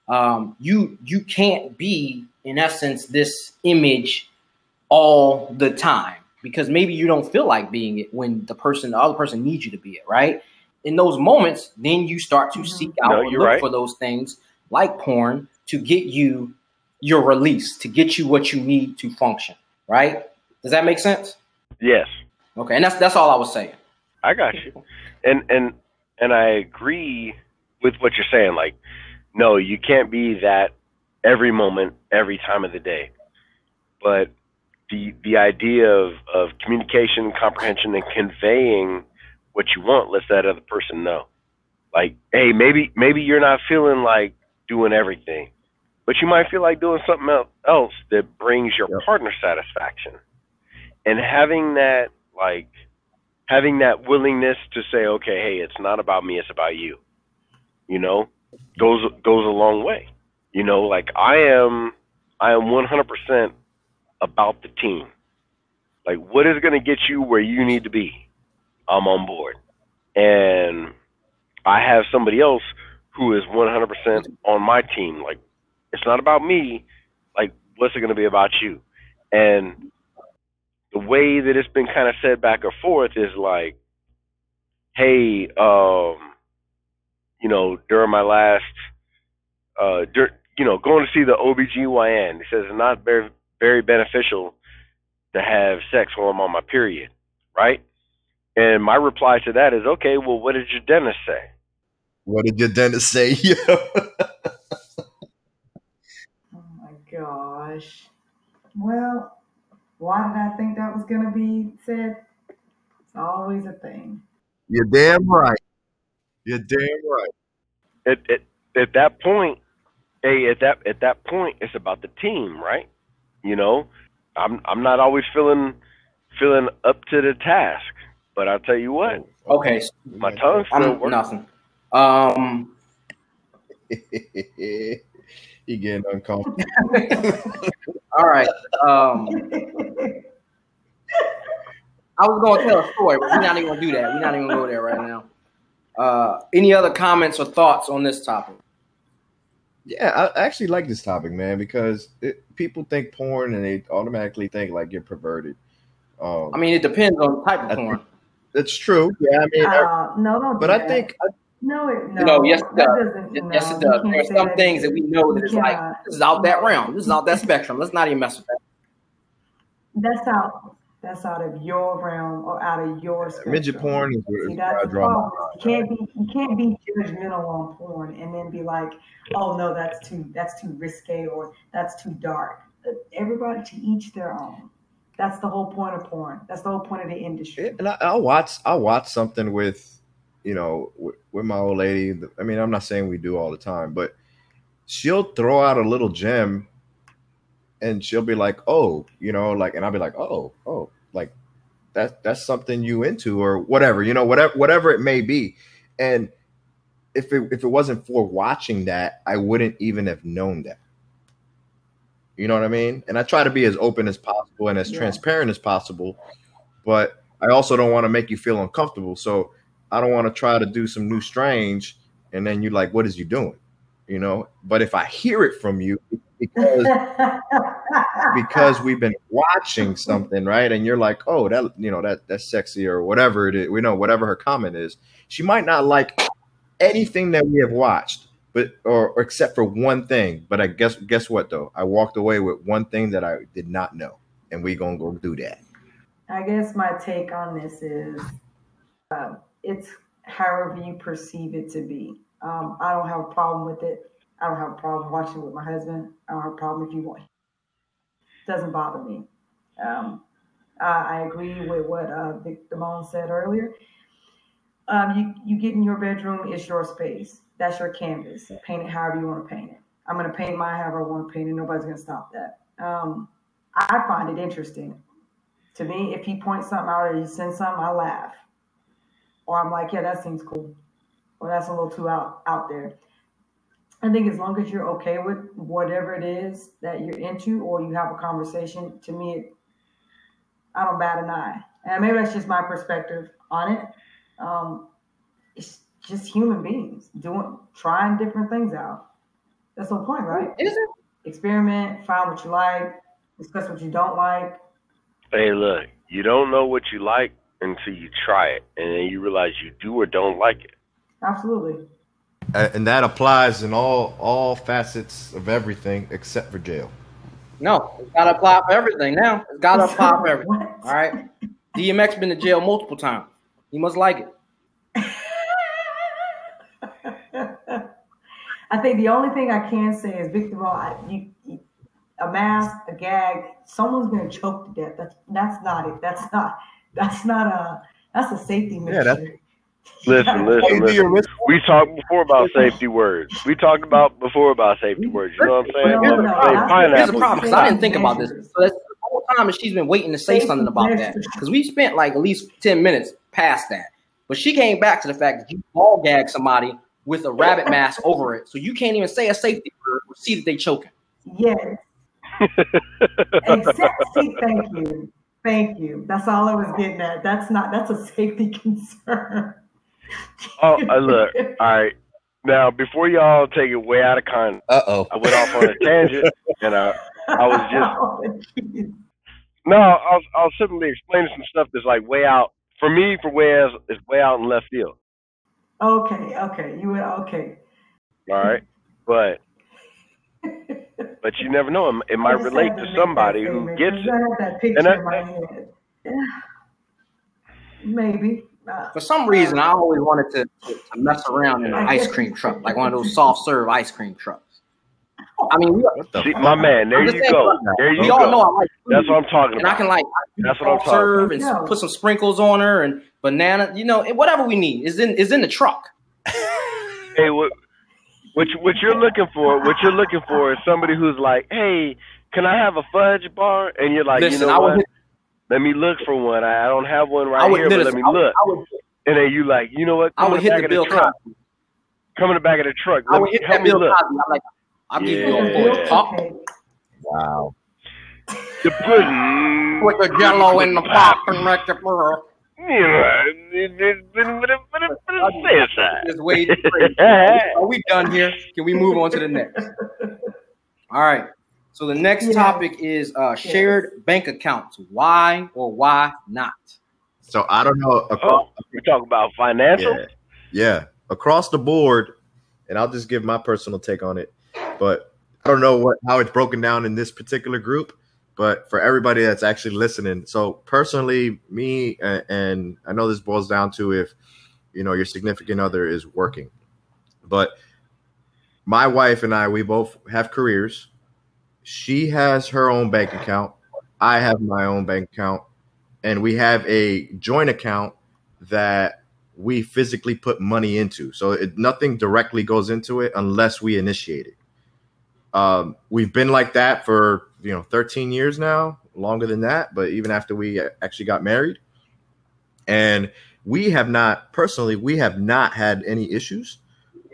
Um, you you can't be in essence this image all the time because maybe you don't feel like being it when the person the other person needs you to be it, right? In those moments, then you start to Mhm. seek out No, or look right. for those things like porn to get you your release, to get you what you need to function, right? Does that make sense? Yes, Okay, and that's that's all I was saying. I got you. And and and I agree with what you're saying. Like, no, you can't be that every moment, every time of the day. But the the idea of, of communication, comprehension, and conveying what you want lets that other person know. Like, hey, maybe maybe you're not feeling like doing everything, but you might feel like doing something else that brings your Yep. partner satisfaction. And having that like having that willingness to say, okay, hey, it's not about me, it's about you. You know, goes goes a long way. You know, like I am I am 100% about the team. Like what is going to get you where you need to be? I'm on board. And I have somebody else who is 100% on my team. Like it's not about me. Like what's it going to be about you? And the way that it's been kind of said back or forth is like, hey, um, you know, during my last, uh, dur- you know, going to see the OBGYN, he says it's not very, very beneficial to have sex while I'm on my period, right? And my reply to that is, okay, well, what did your dentist say? What did your dentist say? Yo. Oh my gosh. Well, why did I think that was gonna be said? It's always a thing. You're damn right. You're damn right. At, at, at that point, hey, at that at that point, it's about the team, right? You know, I'm I'm not always feeling feeling up to the task, but I'll tell you what, Okay, my tongue still I'm works. nothing. Um, he getting uncomfortable. All right. Um, I was going to tell a story, but we're not even going to do that. We're not even going to go there right now. Uh, any other comments or thoughts on this topic? Yeah, I actually like this topic, man, because it, people think porn and they automatically think like you're perverted. Um, I mean, it depends on the type of porn. That's true. Yeah, I mean, uh, no, no. But I think no, it, no, no, yes, it does. Yes, it does. There are some that things that we know that it's like this is out that realm. This is out that spectrum. Let's not even mess with that. That's out. That's out of your realm or out of your spectrum. midget porn is, where, See, that's the problem. You can't be you can't be judgmental on porn and then be like, oh no, that's too that's too risque or that's too dark. Everybody to each their own. That's the whole point of porn. That's the whole point of the industry. And I, will watch. I'll watch something with, you know, with, with my old lady. I mean, I'm not saying we do all the time, but she'll throw out a little gem, and she'll be like, "Oh, you know," like, and I'll be like, "Oh, oh, like that that's something you into or whatever, you know, whatever whatever it may be." And if it if it wasn't for watching that, I wouldn't even have known that. You know what I mean? And I try to be as open as possible and as yeah. transparent as possible, but I also don't want to make you feel uncomfortable. So I don't want to try to do some new strange and then you're like, what is you doing? You know, but if I hear it from you because because we've been watching something, right? And you're like, oh, that you know, that that's sexy or whatever it is, we know whatever her comment is. She might not like anything that we have watched but or, or, except for one thing. But I guess guess what though? I walked away with one thing that I did not know, and we gonna go do that. I guess my take on this is uh, it's however you perceive it to be. Um, I don't have a problem with it. I don't have a problem watching it with my husband. I don't have a problem if you want. It doesn't bother me. Um, I, I, agree with what uh, Vic Damone said earlier. Um, you you get in your bedroom, it's your space that's your canvas. Paint it however you want to paint it. I'm going to paint mine however I want to paint it. Nobody's going to stop that. Um, I find it interesting. To me, if he points something out or he sends something, I laugh. Or I'm like, yeah, that seems cool. Or that's a little too out, out there. I think as long as you're okay with whatever it is that you're into or you have a conversation, to me, it, I don't bat an eye. And maybe that's just my perspective on it. Um, it's just human beings doing trying different things out. That's the point, right? Is it? Experiment, find what you like, discuss what you don't like. Hey, look, you don't know what you like until you try it, and then you realize you do or don't like it. Absolutely. And that applies in all all facets of everything except for jail. No, it's got to apply for everything now. It's got to apply for everything. All right. DMX been to jail multiple times. He must like it. I think the only thing I can say is, Victor, I, you, you, a mask, a gag, someone's going to choke to death. That's that's not it. That's not that's not a that's a safety measure. Yeah, listen, listen, listen. We talked before about safety words. We talked about before about safety words. You know what I'm saying? No, no, Here's a problem because I didn't think about this. So that's the whole time she's been waiting to say something about that because we spent like at least ten minutes past that. But she came back to the fact that you ball gag somebody with a rabbit mask over it. So you can't even say a safety word or see that they choking. Yes. Except, see, thank you. Thank you. That's all I was getting at. That's not, that's a safety concern. oh, uh, look. All right. Now, before y'all take it way out of context, uh oh, I went off on a tangent, and I, I was just oh, no, I was, I was simply explaining some stuff that's like way out for me. For where it's way out in left field. Okay, okay, you were okay. All right, but but you never know. It, it might relate to somebody who gets it. I have that picture and in my head. Yeah. Maybe. Uh, For some reason, I always wanted to, to, to mess around in an ice cream truck, like one of those soft serve ice cream trucks. I mean, we, See, my man, there you go. There you we go. all know I like food, That's what I'm talking and about. I can like That's what I'm talking serve and yeah. put some sprinkles on her and banana. You know, whatever we need is in is in the truck. hey, what what you, what you're looking for? What you're looking for is somebody who's like, hey, can I have a fudge bar? And you're like, Listen, you know what? Hit, let me look for one. I, I don't have one right would, here, but let me look. Would, and then you like, you know what? Come I would hit the bill. come in the back of the truck. I would me hit that Bill look. Cosby. I'm like, I'll give you Yeah. a pop Okay. Wow. The pudding with the jello in the pop and make the pearl. Yeah, it- it- but but but it- but it says that. It's way too crazy. Are we done here? Can we move on to the next? All right. So the next Yeah. topic is uh, shared bank accounts. Why or why not? So I don't know. Across, Oh, we talk about financial. yeah, yeah, across the board, and I'll just give my personal take on it. But I don't know what how it's broken down in this particular group. But for everybody that's actually listening, so personally, me and, I know this boils down to if you know your significant other is working, but my wife and I, we both have careers. She has her own bank account. I have my own bank account, and we have a joint account that we physically put money into. So it, nothing directly goes into it unless we initiate it. Um, we've been like that for you know 13 years now, longer than that. But even after we actually got married, and we have not personally, we have not had any issues.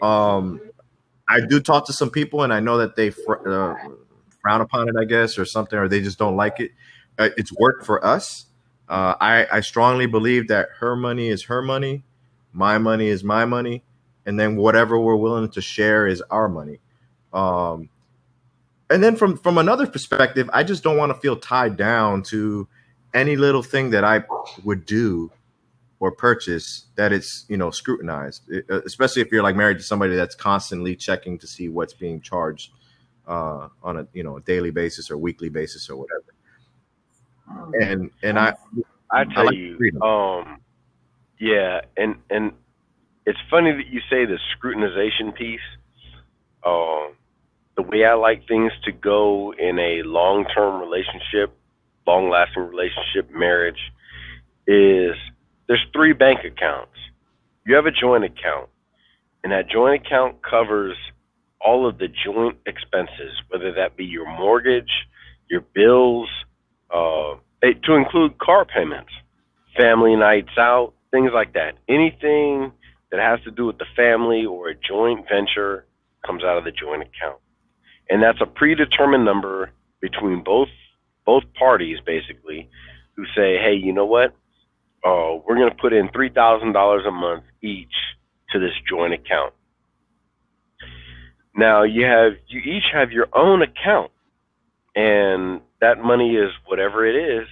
Um, I do talk to some people, and I know that they fr- uh, frown upon it, I guess, or something, or they just don't like it. Uh, it's worked for us. Uh, I, I strongly believe that her money is her money, my money is my money, and then whatever we're willing to share is our money. Um, and then from from another perspective, I just don't want to feel tied down to any little thing that I would do or purchase that it's you know scrutinized, It- uh, especially if you're like married to somebody that's constantly checking to see what's being charged uh, on a you know a daily basis or weekly basis or whatever. Um, And and I I I tell like you, freedom. um, yeah, and and it's funny that you say the scrutinization piece. Um, the way I like things to go in a long-term relationship, long-lasting relationship, marriage, is there's three bank accounts. You have a joint account, and that joint account covers all of the joint expenses, whether that be your mortgage, your bills, uh, eh, to include car payments, family nights out, things like that. Anything that has to do with the family or a joint venture comes out of the joint account. And that's a predetermined number between both both parties basically who say, "Hey, you know what? Uh, we're going to put in $3,000 a month each to this joint account." Now, you have you each have your own account and that money is whatever it is,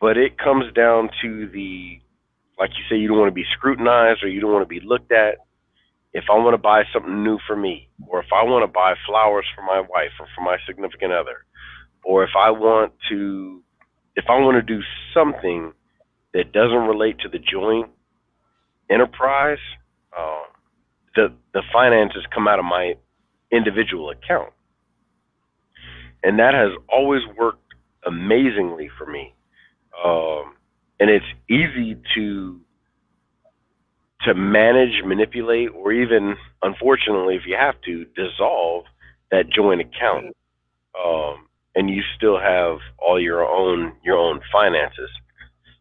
but it comes down to the, like you say, you don't want to be scrutinized or you don't want to be looked at. If I want to buy something new for me, or if I want to buy flowers for my wife or for my significant other, or if I want to, if I want to do something that doesn't relate to the joint enterprise, uh, the the finances come out of my individual account and that has always worked amazingly for me. Um, and it's easy to to manage, manipulate, or even, unfortunately, if you have to, dissolve that joint account, um, and you still have all your own your own finances.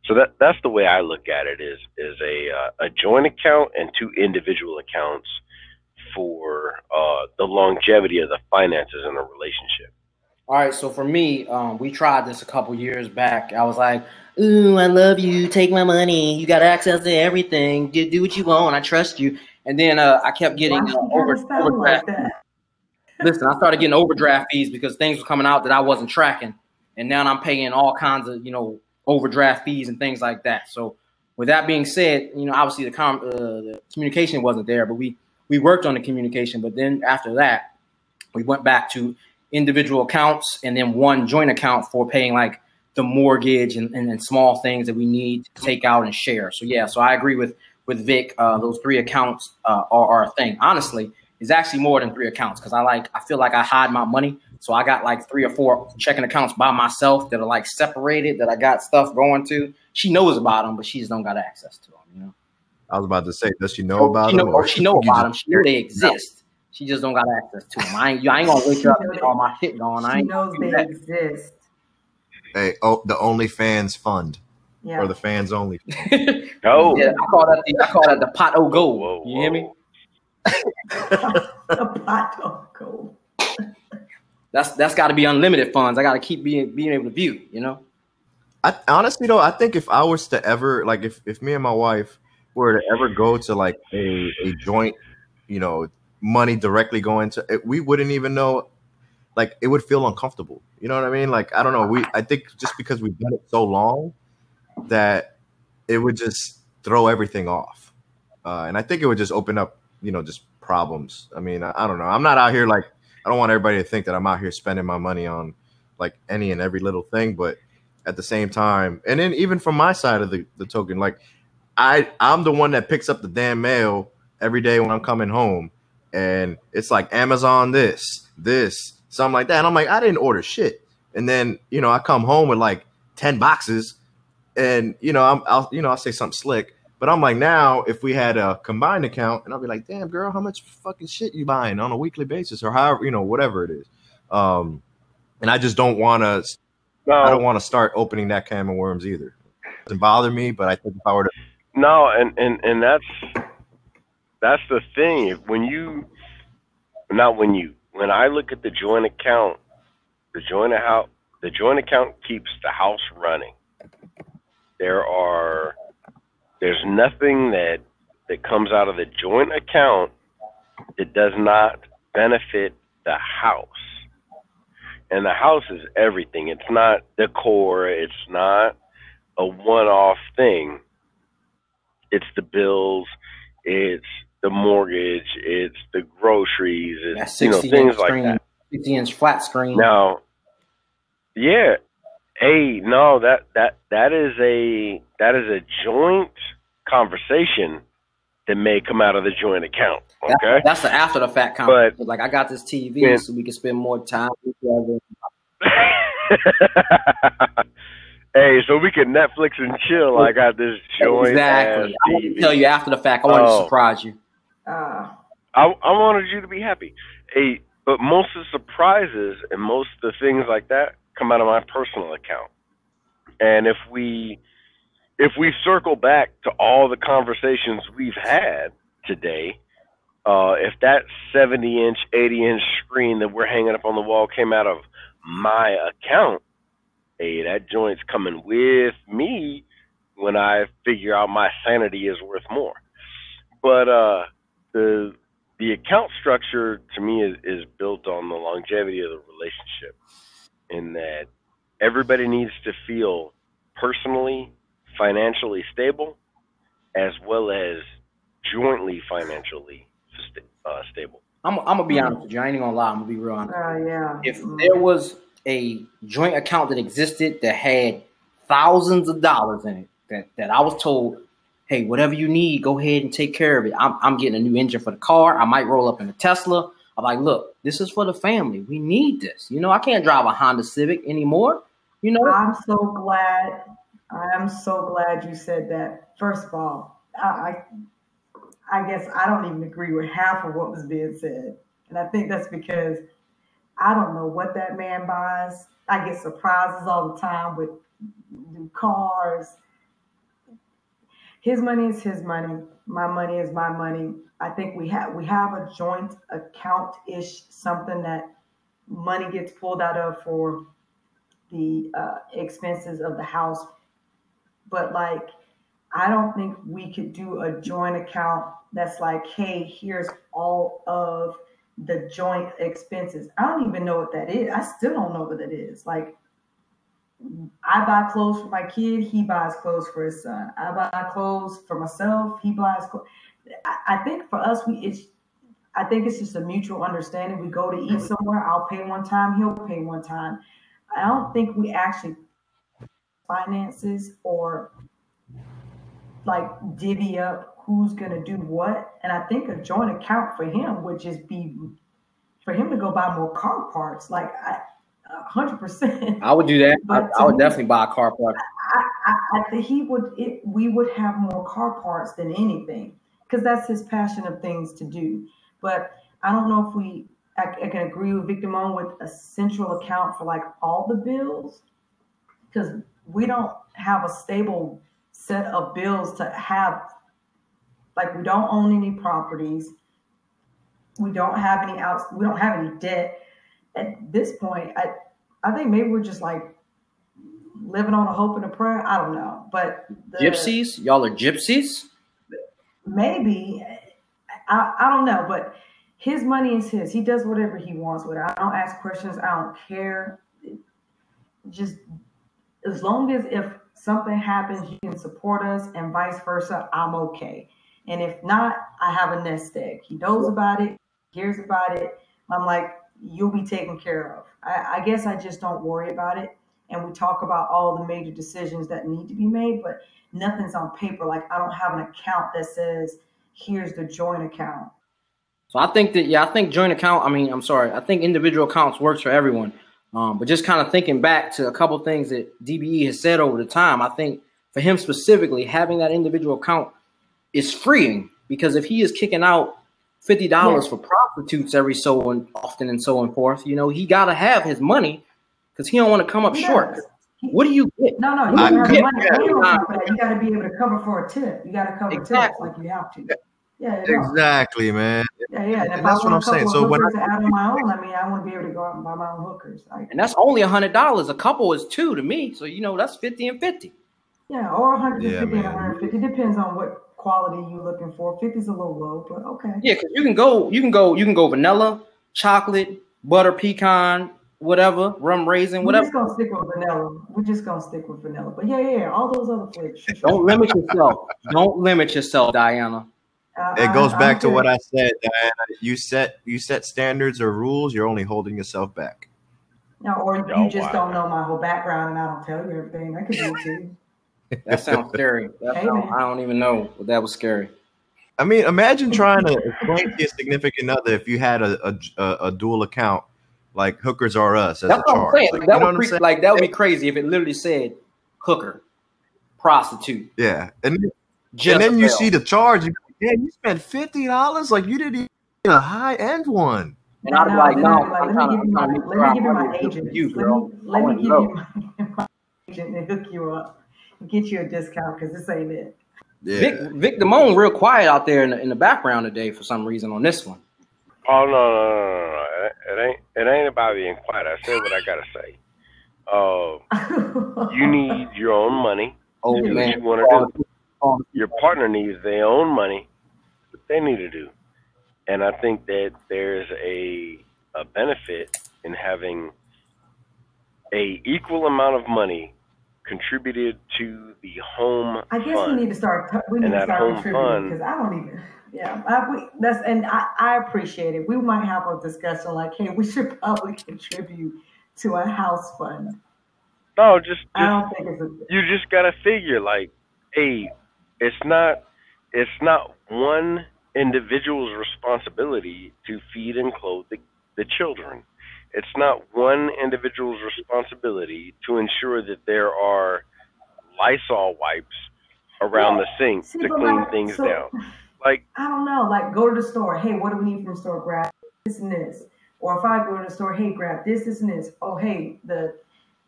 So that that's the way I look at it is is a uh, a joint account and two individual accounts for uh, the longevity of the finances in a relationship. All right, so for me, um, we tried this a couple years back. I was like, "Ooh, I love you. Take my money. You got access to everything. Do, do what you want. I trust you." And then uh, I kept getting uh, over, gotta like overdraft. Listen, I started getting overdraft fees because things were coming out that I wasn't tracking, and now I'm paying all kinds of you know overdraft fees and things like that. So, with that being said, you know, obviously the, com- uh, the communication wasn't there, but we we worked on the communication. But then after that, we went back to individual accounts and then one joint account for paying like the mortgage and, and, and small things that we need to take out and share. So yeah, so I agree with with Vic. Uh, those three accounts uh, are, are a thing. Honestly, it's actually more than three accounts because I like I feel like I hide my money. So I got like three or four checking accounts by myself that are like separated that I got stuff going to. She knows about them, but she just don't got access to them. You know, I was about to say, does she know about she know, them? or she know about them. She know they exist. She just don't got access to them. I ain't, I ain't gonna wake up and get all my shit going. I She ain't knows gonna they that. exist. Hey, oh, the OnlyFans fund Yeah. or the fans only. Oh, Yeah, I call that the I call that the pot o gold. Whoa, you hear me? the pot of gold. That's that's got to be unlimited funds. I got to keep being being able to view. You know. I honestly though, I think if I was to ever like if if me and my wife were to ever go to like a a joint, you know, money directly going to it, we wouldn't even know like it would feel uncomfortable. You know what I mean? Like I don't know. We I think just because we've done it so long that it would just throw everything off, uh, and I think it would just open up you know just problems. I mean I, I don't know. I'm not out here like I don't want everybody to think that I'm out here spending my money on like any and every little thing, but at the same time, and then even from my side of the, the token, like I I'm the one that picks up the damn mail every day when I'm coming home, and it's like Amazon this, this, something like that. And I'm like, I didn't order shit. And then you know I come home with like ten boxes, and you know I'm I'll you know I'll say something slick, but I'm like now if we had a combined account, and I'll be like, damn girl, how much fucking shit you buying on a weekly basis or however you know whatever it is. Um, and I just don't want to no. I don't want to start opening that can of worms either. It doesn't bother me, but I think if I were to No, and and and that's that's the thing. When you not when you when I look at the joint account, the joint account the joint account keeps the house running. There are there's nothing that that comes out of the joint account that does not benefit the house and the house is everything. It's not decor. It's not a one-off thing. It's the bills. It's the mortgage. It's the groceries. It's you know things like that. Sixty inch flat screen. Now, yeah. Hey, no that that that is a that is a joint conversation that may come out of the joint account. Okay, that's the after the fact conversation. But, like I got this TV so we can spend more time together. hey, so we can Netflix and chill. I got this joint. Exactly. I want to tell you after the fact. I want oh. to surprise you. Uh, I I wanted you to be happy. Hey, but most of the surprises and most of the things like that come out of my personal account. And if we if we circle back to all the conversations we've had today, uh, if that 70 inch, 80 inch screen that we're hanging up on the wall came out of my account, hey, that joint's coming with me when I figure out my sanity is worth more. But uh, the the account structure to me is, is built on the longevity of the relationship, in that everybody needs to feel personally financially stable as well as jointly financially uh, stable. I'm, I'm, gonna be honest with you. I ain't gonna lie. I'm gonna be real honest. Uh, yeah. If there was a joint account that existed that had thousands of dollars in it, that, that I was told, hey, whatever you need, go ahead and take care of it. I'm, I'm getting a new engine for the car. I might roll up in a Tesla. I'm like, look, this is for the family. We need this. You know, I can't drive a Honda Civic anymore. You know, I'm so glad I am so glad you said that. First of all, I, I guess I don't even agree with half of what was being said, and I think that's because I don't know what that man buys. I get surprises all the time with new cars. His money is his money. My money is my money. I think we have we have a joint account ish something that money gets pulled out of for the uh, expenses of the house but like I don't think we could do a joint account that's like, hey, here's all of the joint expenses. I don't even know what that is. I still don't know what that is. Like I buy clothes for my kid, he buys clothes for his son. I buy clothes for myself, he buys clothes. I, think for us, we it's I think it's just a mutual understanding. We go to eat somewhere, I'll pay one time, he'll pay one time. I don't think we actually finances or like divvy up who's to do what. And I think a joint account for him would just be for him to go buy more car parts. Like I, hundred percent. I would do that. I, I, would me, definitely buy a car part. I, I, I think he would. It, we would have more car parts than anything because that's his passion of things to do. But I don't know if we. I, I can agree with Victor Mon with a central account for like all the bills because we don't have a stable set of bills to have like we don't own any properties we don't have any outs. We don't have any debt at this point. I I think maybe we're just like living on a hope and a prayer. I don't know, but the, gypsies, y'all are gypsies. Maybe I, I don't know, but his money is his. He does whatever he wants with it. I don't ask questions. I don't care. Just as long as if something happens, you can support us and vice versa, I'm okay. And if not, I have a nest egg. He knows about it, hears about it. I'm like, you'll be taken care of. I, I guess I just don't worry about it. And we talk about all the major decisions that need to be made, but nothing's on paper. Like I don't have an account that says, here's the joint account. So I think that yeah, I think joint account. I mean, I'm sorry, I think individual accounts works for everyone. Um, but just kind of thinking back to a couple things that DBE has said over the time, I think for him specifically, having that individual account is freeing because if he is kicking out fifty dollars yeah. for prostitutes every so often and so on forth, you know, he got to have his money because he don't want to come up yes. short. What do you get? No, no, you, got money. you got to be able to cover for a tip. You got to cover exactly. tips like you have to. Yeah, exactly, man. Yeah, yeah. And, and that's what I'm saying. So when I add on my own, I mean, I want to be able to go out and buy my own hookers. Like, and that's only a hundred dollars. A couple is two to me. So you know, that's fifty and fifty. Yeah, or 150 yeah, and 150. Depends on what quality you're looking for. 50 is a little low, but okay. Yeah, because you can go, you can go, you can go vanilla, chocolate, butter pecan, whatever, rum raisin, whatever. We're just gonna stick with vanilla. We're just gonna stick with vanilla. But yeah, yeah, all those other flavors. Don't limit yourself. Don't limit yourself, Diana. Uh, it goes I, back to what I said, Diana. You set you set standards or rules. You're only holding yourself back. No, or you oh, just wow. don't know my whole background, and I don't tell you everything. I could do too. That sounds scary. That sounds, I don't even know, that was scary. I mean, imagine trying to explain to your significant other if you had a, a, a dual account, like hookers are us as That's a charge. Like, that would pre- like that would be crazy if it literally said hooker, prostitute. Yeah, and and then you see the charge. You yeah, you spent fifty dollars. Like you didn't even get a high end one. And I'm no, like, no, let me give you my, let me give you my agent. You, let me, let me give you my, my agent and hook you up get you a discount because this ain't it. Yeah. Vic, Vic Damone real quiet out there in the, in the background today for some reason on this one. Oh no, no, no, no, no. It ain't it ain't about being quiet. I said what I gotta say. Uh, you need your own money. Oh man, you want to do. Your partner needs their own money. What they need to do, and I think that there's a a benefit in having a equal amount of money contributed to the home. I guess fund. we need to start. We need to start contributing because I don't even. Yeah, I, we, that's and I, I appreciate it. We might have a discussion like, hey, we should probably contribute to a house fund. No, just, just I don't think it's. A, you just gotta figure like, hey, it's not, it's not one individual's responsibility to feed and clothe the, the children. It's not one individual's responsibility to ensure that there are Lysol wipes around yeah. the sink See, to clean like, things so, down. Like I don't know, like go to the store. Hey, what do we need from the store? Grab this and this. Or if I go to the store, hey, grab this, this, and this. Oh, hey, the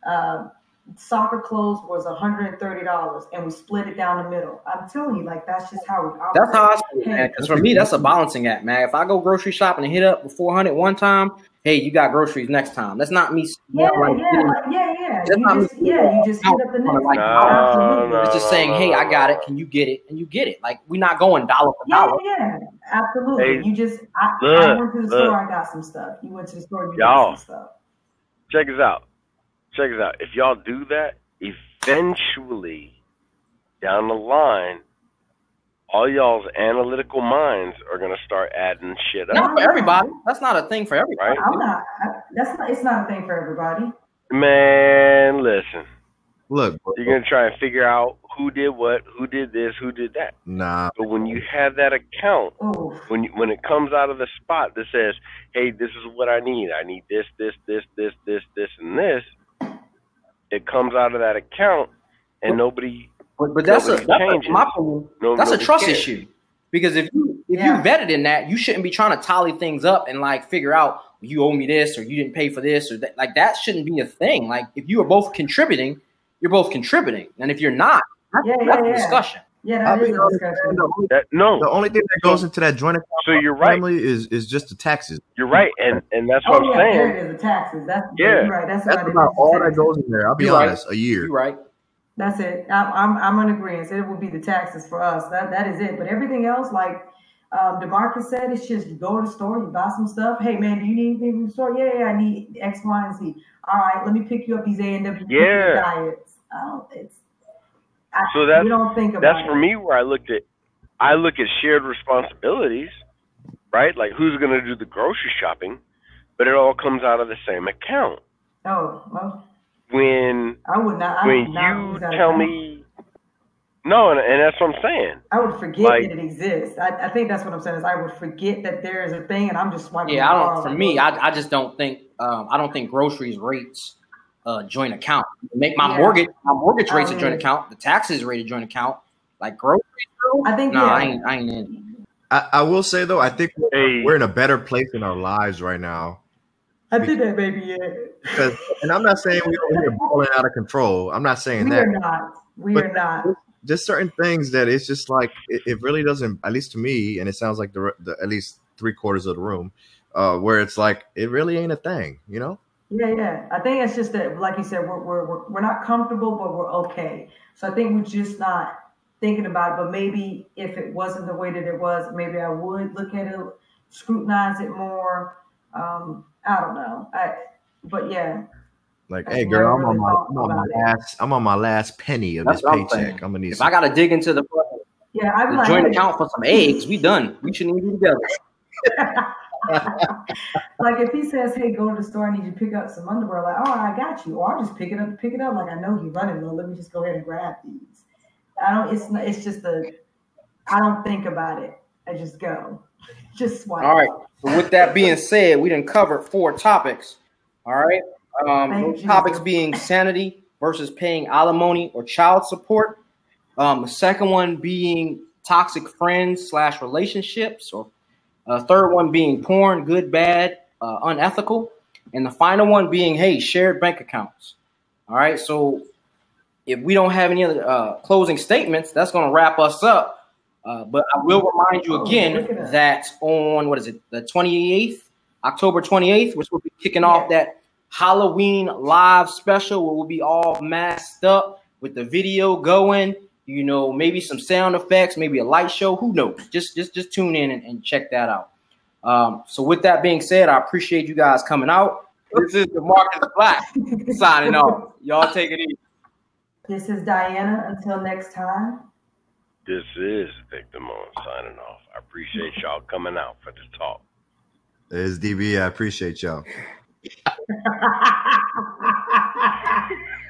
uh, soccer clothes was $130 and we split it down the middle. I'm telling you, like that's just how we operate. That's how I feel, man. Because for me, that's a balancing act, man. If I go grocery shopping and hit up for 400 one time, hey, you got groceries next time. That's not me. Yeah, yeah, yeah, yeah. That's you not just, me. Yeah, you just hit up the next like, no, no, It's just saying, hey, I got it. Can you get it? And you get it. Like we're not going dollar for yeah, dollar. Yeah, yeah. absolutely. Hey, you just, I, look, I went to the look. store. I got some stuff. You went to the store. You y'all, got some stuff. Check this out. Check this out. If y'all do that, eventually down the line, all y'all's analytical minds are gonna start adding shit up. Not for everybody. That's not a thing for everybody. Right? I'm not. That's not. It's not a thing for everybody. Man, listen. Look, you're gonna try and figure out who did what, who did this, who did that. Nah. But when you have that account, Ooh. when you, when it comes out of the spot that says, "Hey, this is what I need. I need this, this, this, this, this, this, and this," it comes out of that account, and nobody but, but that's a that's a, my opinion. No, that's a trust cares. issue because if you if yeah. you vetted in that, you shouldn't be trying to tally things up and like figure out you owe me this or you didn't pay for this or that. Like that shouldn't be a thing. Like if you are both contributing, you're both contributing, and if you're not, that's, yeah, that's yeah, discussion. Yeah, I'll that be is a honest, discussion. the That no, The only thing that goes into that joint account So you're right. family is is just the taxes. you're right, and and that's what Oh I'm yeah, saying. there it is. The taxes. That's Yeah. You're right. That's, That's about all that goes in there. I'll be You're right. honest, a year. You're right. That's it. I'm I'm, I'm in agreement. It would be the taxes for us. That that is it. But everything else, like um, Demarcus said, it's just you go to the store, you buy some stuff. Hey man, do you need anything from the store? Yeah, yeah, I need X, Y, and Z. All right, let me pick you up these A and W Yeah. diets. Oh, it's I, So that's- don't think about That's it. for me where I looked at. I look at shared responsibilities, right? Like who's going to do the grocery shopping, but it all comes out of the same account. Oh well, When I would not. I when would not you tell me, no, and, and that's what I'm saying. I would forget Like- that it exists. I, I think that's what I'm saying. Is I would forget that there is a thing, and I'm just swiping. Yeah, I don't. For me, I, I just don't think. Um, I don't think groceries rates a joint account. Make my Yeah. mortgage. My mortgage rates a joint account. The taxes rate a joint account. Like groceries. I think No, yeah. I ain't. I ain't in. I, I will say though, I think we're, Hey. we're in a better place in our lives right now. I did that, baby. Yeah. Because, and I'm not saying we're over here balling out of control. I'm not saying We that. are not. We But- are not. Just certain things that it's just like it, it really doesn't. At least to me, and it sounds like the, the at least three quarters of the room, uh, where it's like it really ain't a thing. You know? Yeah, yeah. I think it's just that, like you said, we're we're we're, we're not comfortable, but we're okay. So I think we're just not thinking about it. But maybe if it wasn't the way that it was, maybe I would look at it, scrutinize it more. Um, I don't know. I, but yeah, Like, hey, girl, I I'm on my, I'm on my about it. last, I'm on my last penny of That's this what I'm paycheck. saying. I'm gonna need. If Some, I got to dig into the, yeah. I'm the like, joint hey, account for some eggs, we done. We shouldn't even be together. like if he says, "Hey, go to the store. I need you to pick up some underwear." Like, oh, I got you. Or I'll just pick it up. Pick it up. Like I know you're running low. Let me just go ahead and grab these. I don't. It's not, it's just a. I don't think about it. I just go. Just swipe. All right. So with that being said, we didn't cover four topics. All right. Um, those topics being sanity versus paying alimony or child support. Um, the second one being toxic friends slash relationships, or uh, third one being porn, good, bad, uh, unethical, and the final one being hey, shared bank accounts. All right. So if we don't have any other uh, closing statements, that's going to wrap us up. Uh, but I will remind you Oh, again at that. on what is it, the 28th, October 28th, which will be kicking off that Halloween live special where we'll be all masked up with the video going. You know, maybe some sound effects, maybe a light show. Who knows? Just just just tune in and, and check that out. Um, so with that being said, I appreciate you guys coming out. This is Demarcus Black signing off. Y'all take it easy. This is Diana. Until next time. This is Victor on signing off. I appreciate y'all coming out for the talk. it's DB. I appreciate y'all.